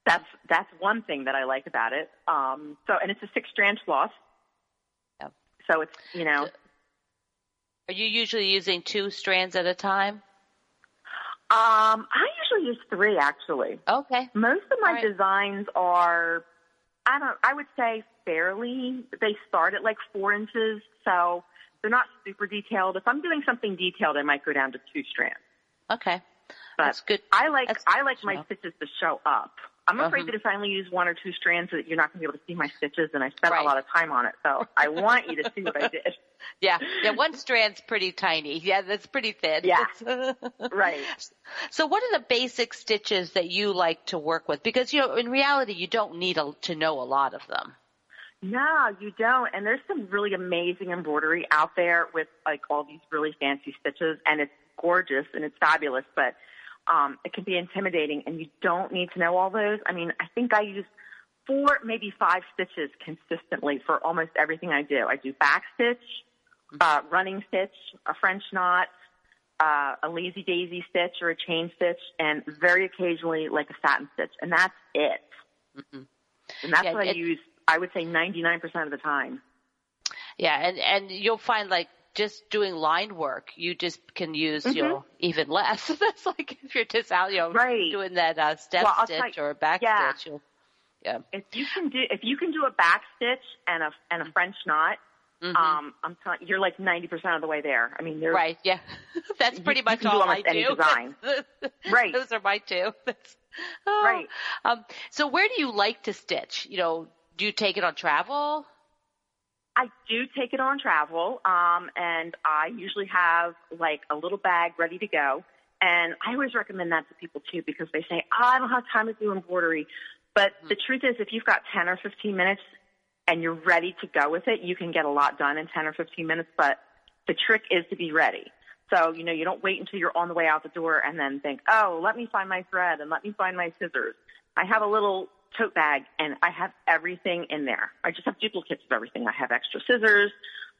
[SPEAKER 5] that's that's one thing that I like about it. Um, so, and it's a six strand floss.
[SPEAKER 2] Yeah.
[SPEAKER 5] So it's you know.
[SPEAKER 2] Are you usually using two strands at a time?
[SPEAKER 5] Um, I usually use three actually.
[SPEAKER 2] Okay.
[SPEAKER 5] Most of my
[SPEAKER 2] right.
[SPEAKER 5] designs are, I don't, I would say fairly. They start at like four inches, so they're not super detailed. If I'm doing something detailed, I might go down to two strands.
[SPEAKER 2] Okay.
[SPEAKER 5] But
[SPEAKER 2] That's good.
[SPEAKER 5] I like
[SPEAKER 2] That's
[SPEAKER 5] I like my stitches to show up. I'm afraid
[SPEAKER 2] uh-huh.
[SPEAKER 5] that if I only use one or two strands, that you're not going to be able to see my stitches, and I spent
[SPEAKER 2] right.
[SPEAKER 5] a lot of time on it. So I want you to see what I did.
[SPEAKER 2] Yeah, yeah. One strand's pretty tiny. Yeah, that's pretty thin.
[SPEAKER 5] Yeah, right.
[SPEAKER 2] So, what are the basic stitches that you like to work with? Because you know, in reality, you don't need a, to know a lot of them.
[SPEAKER 5] No, you don't. And there's some really amazing embroidery out there with like all these really fancy stitches, and it's gorgeous and it's fabulous. But um, it can be intimidating, and you don't need to know all those. I mean, I think I use four, maybe five stitches consistently for almost everything I do. I do back stitch, uh, running stitch, a French knot, uh, a lazy daisy stitch or a chain stitch, and very occasionally like a satin stitch, and that's it. Mm-hmm. And that's yeah, what I use. I would say 99% of the time.
[SPEAKER 2] Yeah, and and you'll find like just doing line work, you just can use mm-hmm. you know even less. That's like if you're just out you know
[SPEAKER 5] right.
[SPEAKER 2] doing that uh, step
[SPEAKER 5] well,
[SPEAKER 2] stitch or a back
[SPEAKER 5] yeah.
[SPEAKER 2] stitch. You'll, yeah.
[SPEAKER 5] If you can do if you can do a back stitch and a and a French knot, mm-hmm. um, I'm telling you're like 90 percent of the way there. I mean,
[SPEAKER 2] right. Yeah, that's pretty
[SPEAKER 5] you,
[SPEAKER 2] much
[SPEAKER 5] you
[SPEAKER 2] all
[SPEAKER 5] do
[SPEAKER 2] I
[SPEAKER 5] do. Design. right.
[SPEAKER 2] Those are my two. Oh.
[SPEAKER 5] Right.
[SPEAKER 2] Um, so where do you like to stitch? You know, do you take it on travel?
[SPEAKER 5] I do take it on travel, um, and I usually have like a little bag ready to go. And I always recommend that to people too because they say, oh, I don't have time to do embroidery. But mm-hmm. the truth is, if you've got 10 or 15 minutes, and you're ready to go with it, you can get a lot done in 10 or 15 minutes, but the trick is to be ready. So, you know, you don't wait until you're on the way out the door and then think, oh, let me find my thread and let me find my scissors. I have a little tote bag and I have everything in there. I just have duplicates of everything. I have extra scissors,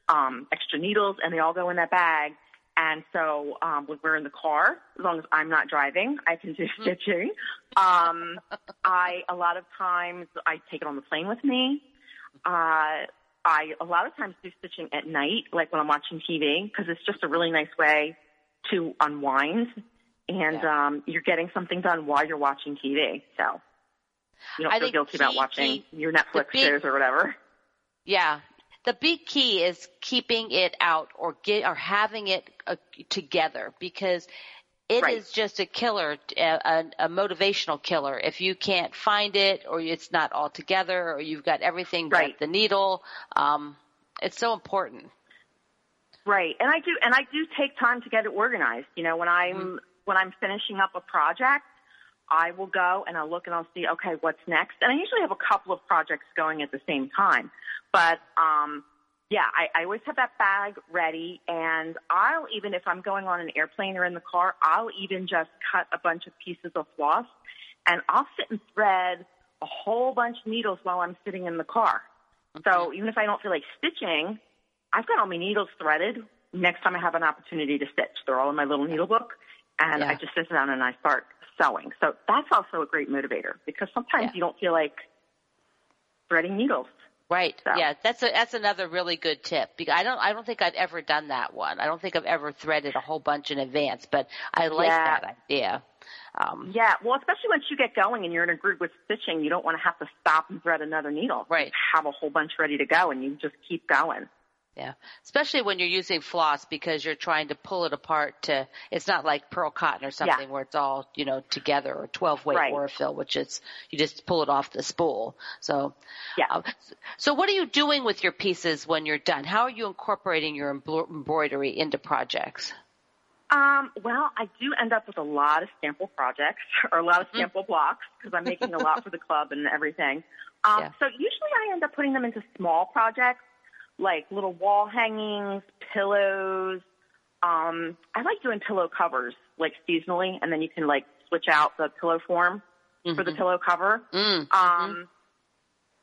[SPEAKER 5] um, extra needles, and they all go in that bag. And so um, when we're in the car, as long as I'm not driving, I can do mm-hmm. stitching. Um, I a lot of times I take it on the plane with me. Uh, I a lot of times do stitching at night, like when I'm watching TV, because it's just a really nice way to unwind, and yeah. um, you're getting something done while you're watching TV. So you don't I feel guilty key, about watching key, your Netflix big, shows or whatever.
[SPEAKER 2] Yeah, the big key is keeping it out or get or having it uh, together because it right. is just a killer, a, a, motivational killer. If you can't find it, or it's not all together, or you've got everything right. but the needle, um, it's so important.
[SPEAKER 5] Right, and I do, and I do take time to get it organized. You know, when I'm mm-hmm. when I'm finishing up a project, I will go and I'll look and I'll see, okay, what's next. And I usually have a couple of projects going at the same time, but um, yeah, I, I always have that bag ready, and I'll even if I'm going on an airplane or in the car, I'll even just cut a bunch of pieces of floss, and I'll sit and thread a whole bunch of needles while I'm sitting in the car. So even if I don't feel like stitching, I've got all my needles threaded. Next time I have an opportunity to stitch, they're all in my little needle book, and yeah. I just sit down and I start sewing. So that's also a great motivator because sometimes yeah. you don't feel like threading needles.
[SPEAKER 2] Right. So. Yeah, that's a, that's another really good tip. Because I don't I don't think I've ever done that one. I don't think I've ever threaded a whole bunch in advance, but I like yeah. that idea.
[SPEAKER 5] Um, yeah, well, especially once you get going and you're in a group with stitching, you don't want to have to stop and thread another needle.
[SPEAKER 2] Right.
[SPEAKER 5] Have a whole bunch ready to go, and you just keep going.
[SPEAKER 2] Yeah, especially when you're using floss because you're trying to pull it apart to, it's not like pearl cotton or something yeah. where it's all, you know, together or 12 weight right. fill, which is, you just pull it off the spool. So,
[SPEAKER 5] yeah. Uh,
[SPEAKER 2] so what are you doing with your pieces when you're done? How are you incorporating your embroidery into projects?
[SPEAKER 5] Um, well, I do end up with a lot of sample projects or a lot of mm-hmm. sample blocks because I'm making a lot for the club and everything. Um, yeah. so usually I end up putting them into small projects like little wall hangings, pillows. Um, I like doing pillow covers like seasonally, and then you can like switch out the pillow form mm-hmm. for the mm-hmm. pillow cover.
[SPEAKER 2] Mm-hmm. Um,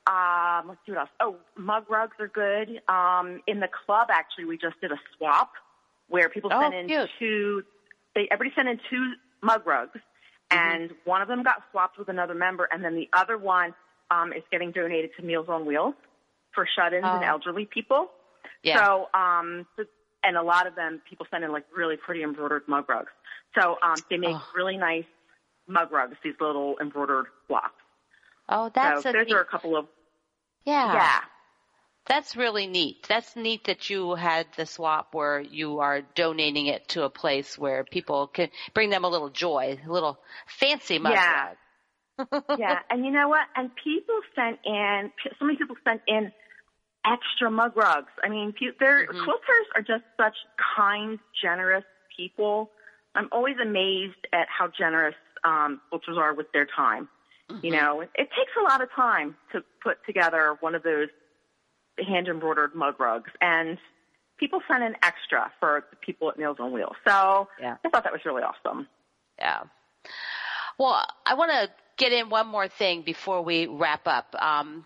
[SPEAKER 5] um, let's see what else. Oh, mug rugs are good. Um, in the club, actually, we just did a swap where people
[SPEAKER 2] oh,
[SPEAKER 5] sent in
[SPEAKER 2] cute.
[SPEAKER 5] two. They everybody sent in two mug rugs, mm-hmm. and one of them got swapped with another member, and then the other one um, is getting donated to Meals on Wheels for shut-ins oh. and elderly people.
[SPEAKER 2] Yeah.
[SPEAKER 5] So, um, and a lot of them, people send in like really pretty embroidered mug rugs. So, um, they make oh. really nice mug rugs, these little embroidered blocks.
[SPEAKER 2] Oh, that's
[SPEAKER 5] so
[SPEAKER 2] a
[SPEAKER 5] those
[SPEAKER 2] neat...
[SPEAKER 5] are a couple of.
[SPEAKER 2] Yeah.
[SPEAKER 5] Yeah.
[SPEAKER 2] That's really neat. That's neat that you had the swap where you are donating it to a place where people can bring them a little joy, a little fancy mug
[SPEAKER 5] yeah. rug yeah, and you know what? And people sent in, so many people sent in extra mug rugs. I mean, their mm-hmm. quilters are just such kind, generous people. I'm always amazed at how generous um, quilters are with their time. Mm-hmm. You know, it, it takes a lot of time to put together one of those hand embroidered mug rugs, and people sent in extra for the people at Meals on Wheels. So
[SPEAKER 2] yeah.
[SPEAKER 5] I thought that was really awesome.
[SPEAKER 2] Yeah. Well, I want to get in one more thing before we wrap up. Um,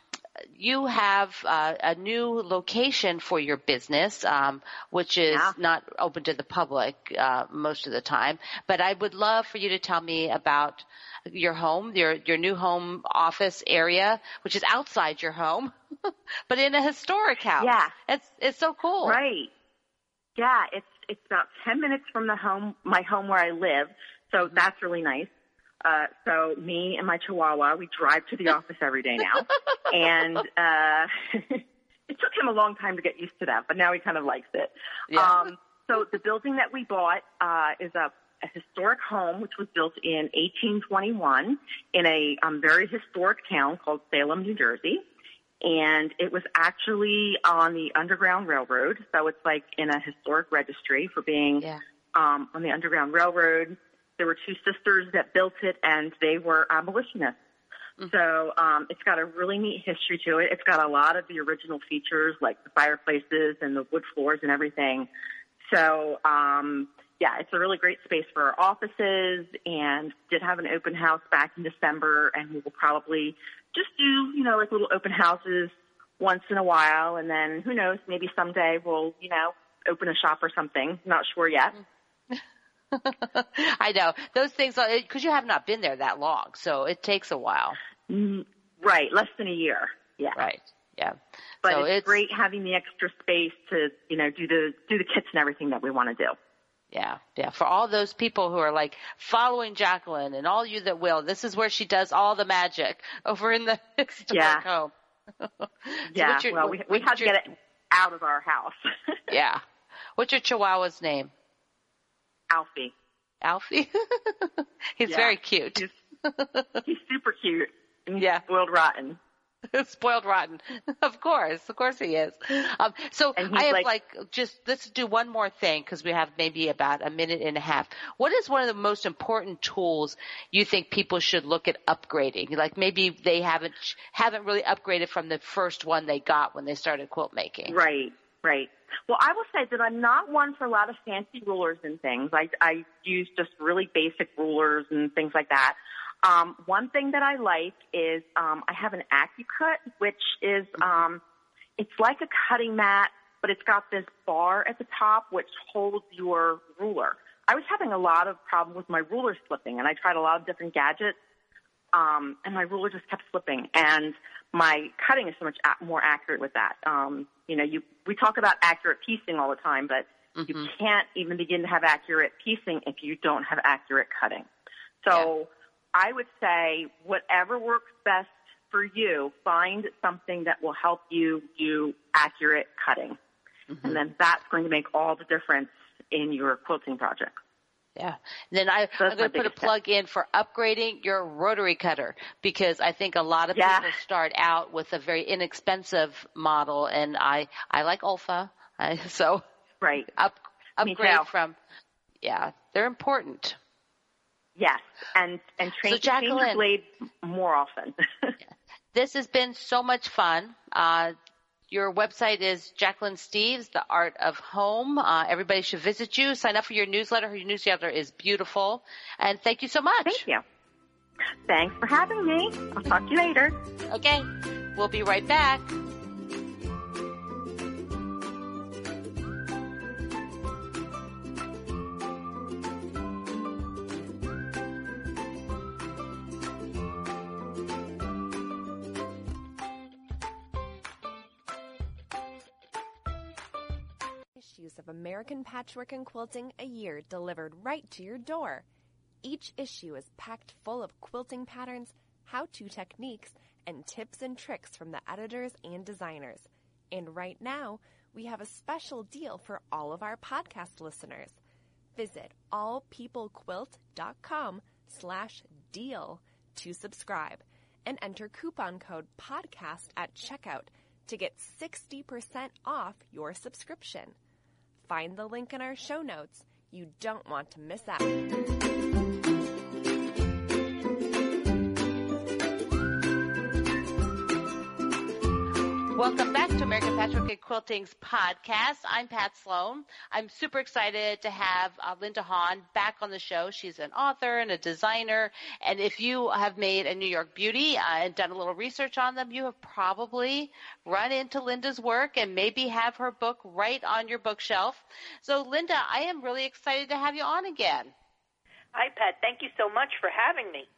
[SPEAKER 2] you have uh, a new location for your business, um, which is
[SPEAKER 5] yeah.
[SPEAKER 2] not open to the public uh, most of the time. But I would love for you to tell me about your home, your your new home office area, which is outside your home, but in a historic house.
[SPEAKER 5] Yeah,
[SPEAKER 2] it's it's so cool.
[SPEAKER 5] Right. Yeah, it's it's about ten minutes from the home, my home where I live. So that's really nice. Uh, so me and my chihuahua, we drive to the office every day now. and, uh, it took him a long time to get used to that, but now he kind of likes it.
[SPEAKER 2] Yeah.
[SPEAKER 5] Um, so the building that we bought, uh, is a, a historic home which was built in 1821 in a um, very historic town called Salem, New Jersey. And it was actually on the Underground Railroad. So it's like in a historic registry for being
[SPEAKER 2] yeah.
[SPEAKER 5] um, on the Underground Railroad. There were two sisters that built it, and they were abolitionists. Mm-hmm. So um, it's got a really neat history to it. It's got a lot of the original features like the fireplaces and the wood floors and everything. So um, yeah, it's a really great space for our offices and did have an open house back in December and we will probably just do, you know, like little open houses once in a while and then who knows, maybe someday we'll, you know, open a shop or something. Not sure yet.
[SPEAKER 2] I know those things because you have not been there that long, so it takes a while.
[SPEAKER 5] Mm, right, less than a year. Yeah.
[SPEAKER 2] Right. Yeah.
[SPEAKER 5] But
[SPEAKER 2] so
[SPEAKER 5] it's, it's great having the extra space to, you know, do the do the kits and everything that we want to do.
[SPEAKER 2] Yeah, yeah. For all those people who are like following Jacquelynne and all you that will, this is where she does all the magic over in the
[SPEAKER 5] yeah.
[SPEAKER 2] home.
[SPEAKER 5] so yeah. Your, well, we we have to get it out of our house.
[SPEAKER 2] yeah. What's your Chihuahua's name?
[SPEAKER 5] Alfie.
[SPEAKER 2] Alfie? he's
[SPEAKER 5] yeah.
[SPEAKER 2] very cute.
[SPEAKER 5] He's, he's super cute.
[SPEAKER 2] yeah.
[SPEAKER 5] Spoiled rotten.
[SPEAKER 2] Spoiled rotten. Of course. Of course he is. Um, so I have like, like, just, let's do one more thing because we have maybe about a minute and a half. What is one of the most important tools you think people should look at upgrading? Like maybe they haven't, haven't really upgraded from the first one they got when they started quilt making.
[SPEAKER 5] Right. Right. Well, I will say that I'm not one for a lot of fancy rulers and things. I, I use just really basic rulers and things like that. Um, one thing that I like is um, I have an AccuCut, which is um, it's like a cutting mat, but it's got this bar at the top which holds your ruler. I was having a lot of problem with my ruler slipping, and I tried a lot of different gadgets, um, and my ruler just kept slipping. And my cutting is so much more accurate with that. Um, you know, you we talk about accurate piecing all the time, but mm-hmm. you can't even begin to have accurate piecing if you don't have accurate cutting. So yeah. I would say whatever works best for you, find something that will help you do accurate cutting. Mm-hmm. And then that's going to make all the difference in your quilting project.
[SPEAKER 2] Yeah. Then I, so I'm going to put a plug step. in for upgrading your rotary cutter because I think a lot of
[SPEAKER 5] yeah.
[SPEAKER 2] people start out with a very inexpensive model and I, I like Olfa. I, so
[SPEAKER 5] right.
[SPEAKER 2] Up, upgrade from, yeah, they're important.
[SPEAKER 5] Yes. And, and train, so change your blade more often.
[SPEAKER 2] this has been so much fun. Uh, your website is Jacquelynne Steves, The Art of Home. Uh, everybody should visit you. Sign up for your newsletter. Her newsletter is beautiful. And thank you so much.
[SPEAKER 5] Thank you. Thanks for having me. I'll talk to you later.
[SPEAKER 2] Okay. We'll be right back.
[SPEAKER 7] Of American Patchwork and Quilting a year delivered right to your door. Each issue is packed full of quilting patterns, how to techniques, and tips and tricks from the editors and designers. And right now, we have a special deal for all of our podcast listeners. Visit allpeoplequilt.com slash deal to subscribe and enter coupon code podcast at checkout to get 60% off your subscription. Find the link in our show notes. You don't want to miss out.
[SPEAKER 2] Welcome back to American Patchwork and Quilting's podcast. I'm Pat Sloan. I'm super excited to have uh, Linda Hahn back on the show. She's an author and a designer. And if you have made a New York Beauty uh, and done a little research on them, you have probably run into Linda's work and maybe have her book right on your bookshelf. So Linda, I am really excited to have you on again.
[SPEAKER 8] Hi, Pat. Thank you so much for having me.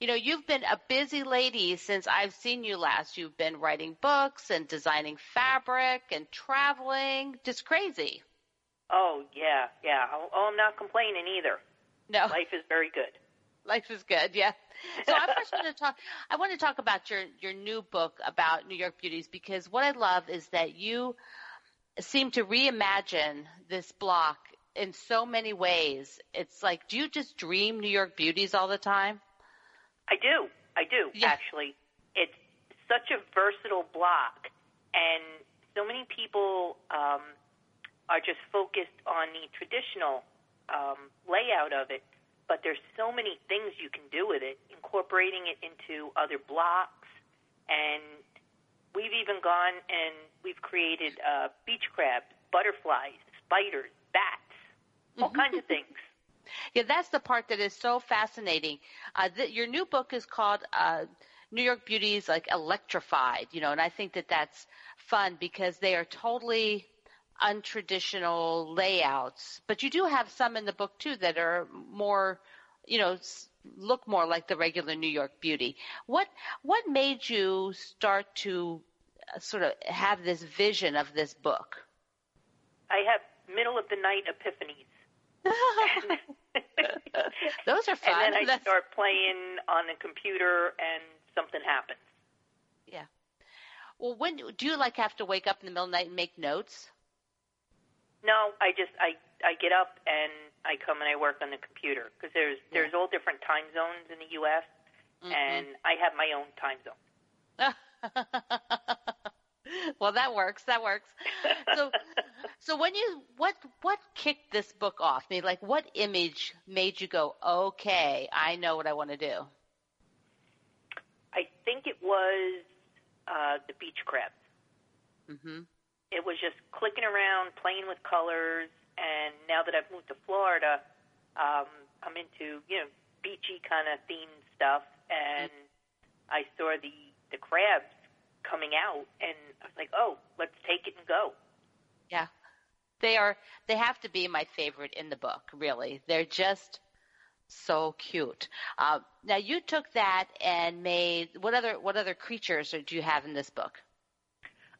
[SPEAKER 2] You know, you've been a busy lady since I've seen you last. You've been writing books and designing fabric and traveling. Just crazy.
[SPEAKER 8] Oh, yeah, yeah. Oh, oh I'm not complaining either.
[SPEAKER 2] No.
[SPEAKER 8] Life is very good.
[SPEAKER 2] Life is good, yeah. So I first want to talk. I want to talk about your your new book about New York beauties because what I love is that you seem to reimagine this block in so many ways. It's like, do you just dream New York beauties all the time?
[SPEAKER 8] I do. I do, yeah. actually. It's such a versatile block, and so many people um, are just focused on the traditional um, layout of it. but there's so many things you can do with it, incorporating it into other blocks, and we've even gone and we've created uh, beach crabs, butterflies, spiders, bats, all kinds of things.
[SPEAKER 2] Yeah, that's the part that is so fascinating. Uh, your new book is called uh, New York Beauties, like electrified, you know, and I think that that's fun because they are totally untraditional layouts. But you do have some in the book too that are more, you know, look more like the regular New York Beauty. What what made you start to uh, sort of have this vision of this book?
[SPEAKER 8] I have middle of the night epiphanies.
[SPEAKER 2] Those are fun.
[SPEAKER 8] And then I
[SPEAKER 2] That's...
[SPEAKER 8] start playing on the computer, and something happens.
[SPEAKER 2] Yeah. Well, when do you like have to wake up in the middle of the night and make notes?
[SPEAKER 8] No, I just I I get up and I come and I work on the computer because there's yeah. there's all different time zones in the U.S. Mm-hmm. and I have my own time
[SPEAKER 2] zone. well, that works. That works. So, so when you what what kicked this book off? I mean, like what image made you go, okay, I know what I want to do?
[SPEAKER 8] I think it was uh, the beach crabs.
[SPEAKER 2] Mm-hmm
[SPEAKER 8] it was just clicking around, playing with colors. And now that I've moved to Florida, um, I'm into you know beachy kind of themed stuff, and mm-hmm. I saw the the crabs coming out, and I was like, oh, let's take it and go.
[SPEAKER 2] Yeah, they are. They have to be my favorite in the book. Really, they're just so cute. Uh, now you took that and made what other what other creatures do you have in this book?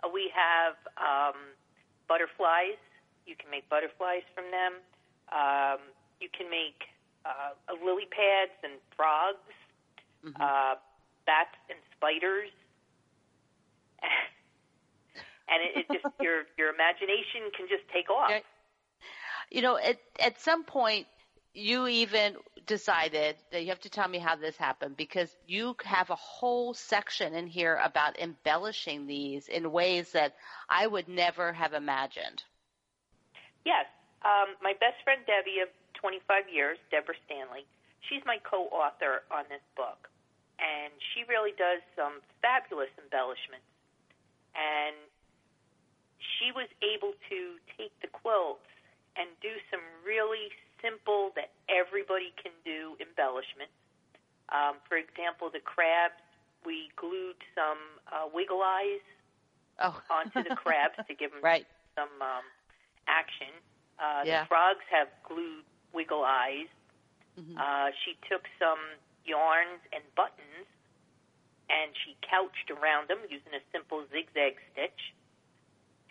[SPEAKER 8] Uh, we have um, butterflies. You can make butterflies from them. Um, you can make uh, lily pads and frogs, mm-hmm. uh, bats and spiders. and it, it just your your imagination can just take off.
[SPEAKER 2] You know, at at some point, you even decided that you have to tell me how this happened because you have a whole section in here about embellishing these in ways that I would never have imagined.
[SPEAKER 8] Yes. Um, my best friend Debbie of 25 years, Deborah Stanley, she's my co-author on this book. And she really does some fabulous embellishments. And she was able to take the quilts and do some really simple that everybody can do embellishments. Um, for example, the crabs, we glued some uh, wiggle eyes
[SPEAKER 2] oh.
[SPEAKER 8] onto the crabs to give them
[SPEAKER 2] right.
[SPEAKER 8] some um, action. Uh,
[SPEAKER 2] yeah.
[SPEAKER 8] The frogs have glued wiggle eyes. Mm-hmm. Uh, she took some yarns and buttons and she couched around them using a simple zigzag stitch.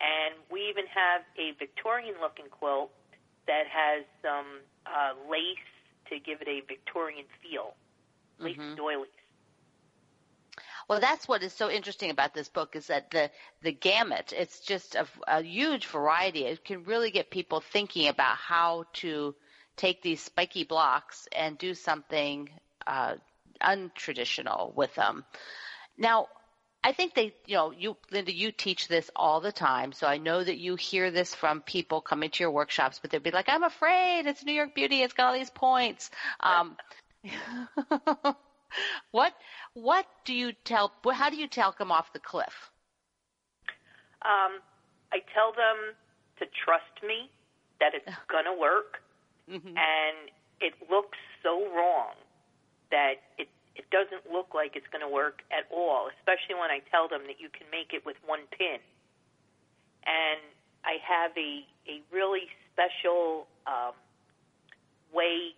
[SPEAKER 8] And we even have a Victorian looking quilt that has some uh, lace to give it a Victorian feel, lace mm-hmm. doilies.
[SPEAKER 2] Well, that's what is so interesting about this book is that the the gamut. It's just a, a huge variety. It can really get people thinking about how to take these spiky blocks and do something uh, untraditional with them. Now, I think they, you know, you, Linda, you teach this all the time. So I know that you hear this from people coming to your workshops, but they'd be like, I'm afraid it's New York Beauty. It's got all these points. Um, what, what do you tell, how do you tell them off the cliff?
[SPEAKER 8] Um, I tell them to trust me that it's going to work. Mm-hmm. And it looks so wrong that it it doesn't look like it's going to work at all, especially when I tell them that you can make it with one pin. And I have a, a really special um, way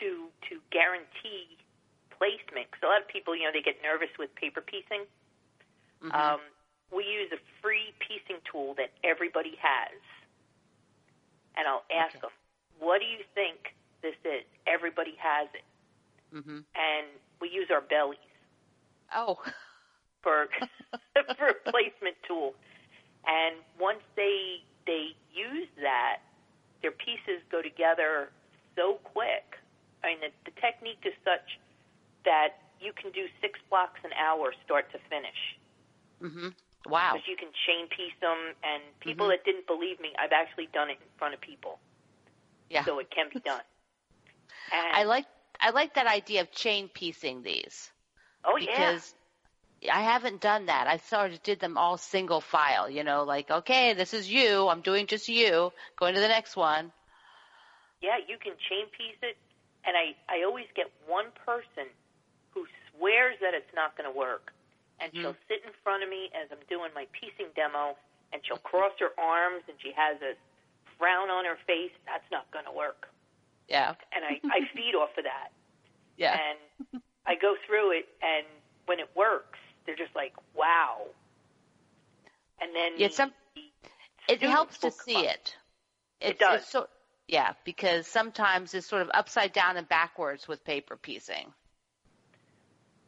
[SPEAKER 8] to to guarantee placement. Because a lot of people, you know, they get nervous with paper piecing. Mm-hmm. Um, we use a free piecing tool that everybody has, and I'll ask okay. them, "What do you think this is?" Everybody has it,
[SPEAKER 2] mm-hmm.
[SPEAKER 8] and we use our bellies.
[SPEAKER 2] Oh.
[SPEAKER 8] For for a placement tool, and once they they use that, their pieces go together so quick. I mean, the, the technique is such that you can do six blocks an hour, start to finish.
[SPEAKER 2] Mm-hmm. Wow.
[SPEAKER 8] Because you can chain piece them, and people mm-hmm. that didn't believe me, I've actually done it in front of people.
[SPEAKER 2] Yeah.
[SPEAKER 8] So it can be done. And
[SPEAKER 2] I like I like that idea of chain piecing these
[SPEAKER 8] oh yeah,
[SPEAKER 2] because I haven't done that. I sort of did them all single file, you know, like okay, this is you. I'm doing just you. Going to the next one.
[SPEAKER 8] yeah, you can chain piece it, and I I always get one person who swears that it's not going to work, and
[SPEAKER 2] Mhm.
[SPEAKER 8] she'll sit in front of me as I'm doing my piecing demo, and she'll cross her arms, and she has a frown on her face. That's not going to work,
[SPEAKER 2] Yeah.
[SPEAKER 8] and I I feed off of that.
[SPEAKER 2] Yeah.
[SPEAKER 8] and I go through it, and when it works, they're just like, "Wow!" And then
[SPEAKER 2] Yeah, some- it helps to see
[SPEAKER 8] up.
[SPEAKER 2] it.
[SPEAKER 8] It does.
[SPEAKER 2] It's so, yeah, because sometimes it's sort of upside down and backwards with paper piecing.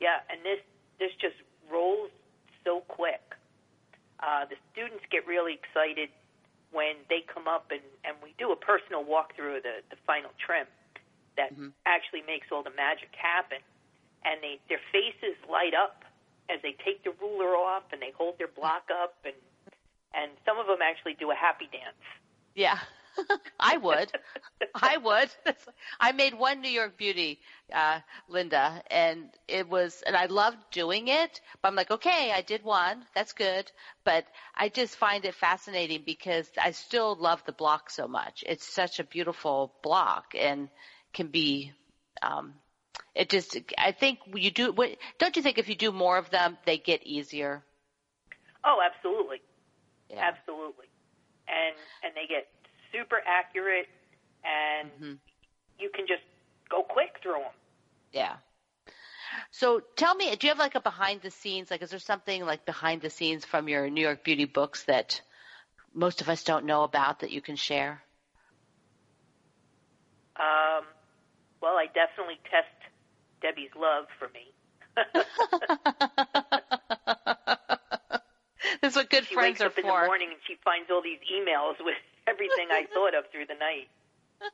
[SPEAKER 8] Yeah, and this this just rolls so quick. Uh, the students get really excited when they come up and, and we do a personal walkthrough of the, the final trim that
[SPEAKER 2] Mhm.
[SPEAKER 8] actually makes all the magic happen. And they their faces light up as they take the ruler off and they hold their block up and and some of them actually do a happy dance.
[SPEAKER 2] Yeah. I would. I would. I made one New York Beauty, uh, Linda, and it was, and I loved doing it, but I'm like, okay, I did one. That's good. But I just find it fascinating because I still love the block so much. It's such a beautiful block and can be, um, it just, I think you do, what- don't you think if you do more of them, they get easier?
[SPEAKER 8] Oh, absolutely.
[SPEAKER 2] Yeah.
[SPEAKER 8] Absolutely. And and they get super accurate and
[SPEAKER 2] Mhm.
[SPEAKER 8] you can just go quick through them.
[SPEAKER 2] Yeah. So tell me, do you have like a behind the scenes, like is there something like behind the scenes from your New York Beauty books that most of us don't know about that you can share?
[SPEAKER 8] Um, well, I definitely test Debbie's love for me.
[SPEAKER 2] That's what good
[SPEAKER 8] she
[SPEAKER 2] friends
[SPEAKER 8] wakes
[SPEAKER 2] are
[SPEAKER 8] up in the morning and she finds all these emails with everything I thought of through the night.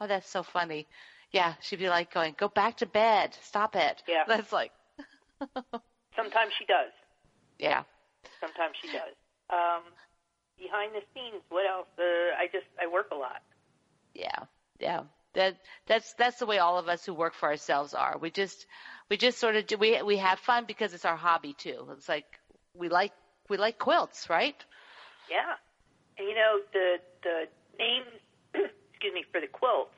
[SPEAKER 2] Oh, that's so funny. Yeah, she'd be like going, go back to bed. Stop it.
[SPEAKER 8] Yeah.
[SPEAKER 2] That's like,
[SPEAKER 8] Sometimes she does.
[SPEAKER 2] yeah.
[SPEAKER 8] Sometimes she does. Um, behind the scenes, what else? Uh, I just I work a lot.
[SPEAKER 2] Yeah, yeah. That that's that's the way all of us who work for ourselves are. We just we just sort of do, we we have fun because it's our hobby too. It's like we like we like quilts, right?
[SPEAKER 8] Yeah. And you know, the the names excuse me, for the quilts,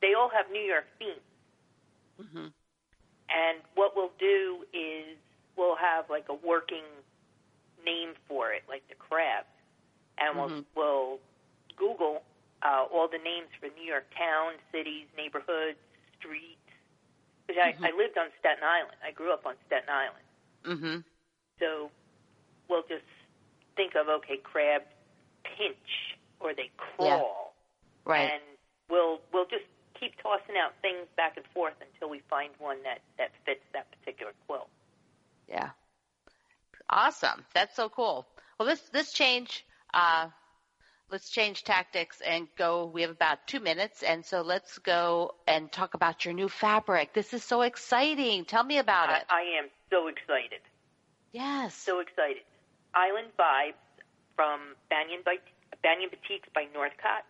[SPEAKER 8] they all have New York themes.
[SPEAKER 2] Mhm.
[SPEAKER 8] And what we'll do is we'll have like a working name for it, like the crab. And we'll
[SPEAKER 2] Mhm.
[SPEAKER 8] we'll Google uh, all the names for New York towns, cities, neighborhoods, streets. Because. I, I lived on Staten Island. I grew up on Staten Island.
[SPEAKER 2] Mhm.
[SPEAKER 8] So we'll just think of okay, crab pinch or they crawl,
[SPEAKER 2] Right.
[SPEAKER 8] and we'll we'll just keep tossing out things back and forth until we find one that that fits that particular quilt.
[SPEAKER 2] Yeah. Awesome. That's so cool. Well, this this change. Uh, let's change tactics and go. We have about two minutes, and so let's go and talk about your new fabric. This is so exciting. Tell me about
[SPEAKER 8] I,
[SPEAKER 2] it.
[SPEAKER 8] I am so excited,
[SPEAKER 2] Yes.
[SPEAKER 8] so excited. Island Vibes from Banyan, by, Banyan Batiks by Northcott,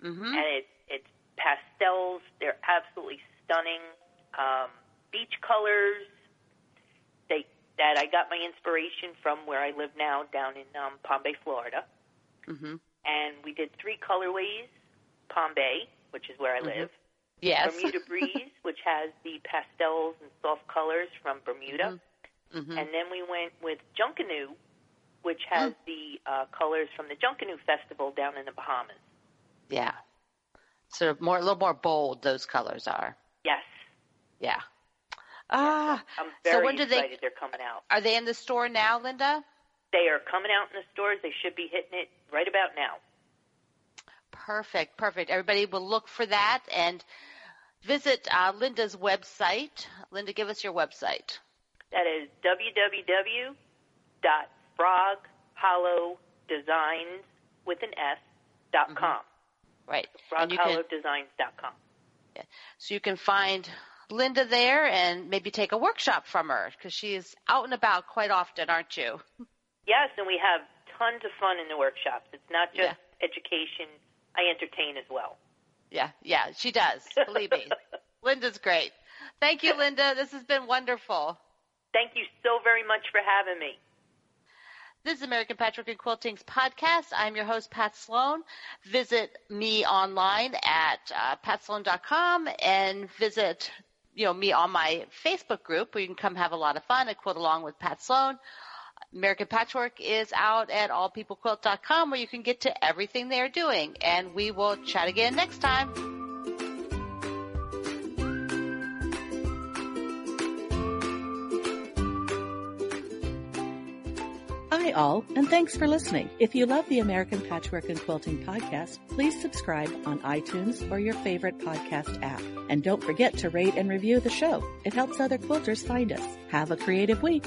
[SPEAKER 2] hmm
[SPEAKER 8] and it's it's pastels. They're absolutely stunning. Um, beach colors. They that I got my inspiration from where I live now down in um, Palm Bay, Florida.
[SPEAKER 2] hmm
[SPEAKER 8] and we did three colorways Palm Bay, which is where I live,
[SPEAKER 2] Yes.
[SPEAKER 8] Bermuda Breeze, which has the pastels and soft colors from Bermuda,
[SPEAKER 2] hmm
[SPEAKER 8] and then we went with Junkanoo, which has the uh, colors from the Junkanoo Festival down in the Bahamas.
[SPEAKER 2] Yeah. Sort of more, a little more bold. Those colors are.
[SPEAKER 8] Yes,
[SPEAKER 2] Yeah. Ah.
[SPEAKER 8] I'm
[SPEAKER 2] So
[SPEAKER 8] very
[SPEAKER 2] when do they-
[SPEAKER 8] they're coming out.
[SPEAKER 2] Are they in the store now, Linda?
[SPEAKER 8] They are coming out in the stores. They should be hitting it right about now.
[SPEAKER 2] Perfect, perfect. Everybody will look for that and visit uh, Linda's website. Linda, give us your website.
[SPEAKER 8] That is www.froghollowdesigns with an S dot com.
[SPEAKER 2] Mm-hmm. Right. Can,
[SPEAKER 8] Froghollowdesigns.com.
[SPEAKER 2] so you can find Linda there and maybe take a workshop from her because she is out and about quite often, aren't you?
[SPEAKER 8] Yes, and we have tons of fun in the workshops. It's not just education. I entertain as well.
[SPEAKER 2] Yeah, yeah, she does. Believe me. Linda's great. Thank you, Linda. This has been wonderful.
[SPEAKER 8] Thank you so very much for having me.
[SPEAKER 2] This is American Patchwork and Quilting's podcast. I'm your host, Pat Sloan. Visit me online at uh, patsloan.com and visit you know me on my Facebook group where you can come have a lot of fun and quilt along with Pat Sloan. American Patchwork is out at allpeoplequilt.com where you can get to everything they're doing. And we will chat again next time.
[SPEAKER 1] Hi all, and thanks for listening. If you love the American Patchwork and Quilting podcast, please subscribe on iTunes or your favorite podcast app. And don't forget to rate and review the show. It helps other quilters find us. Have a creative week.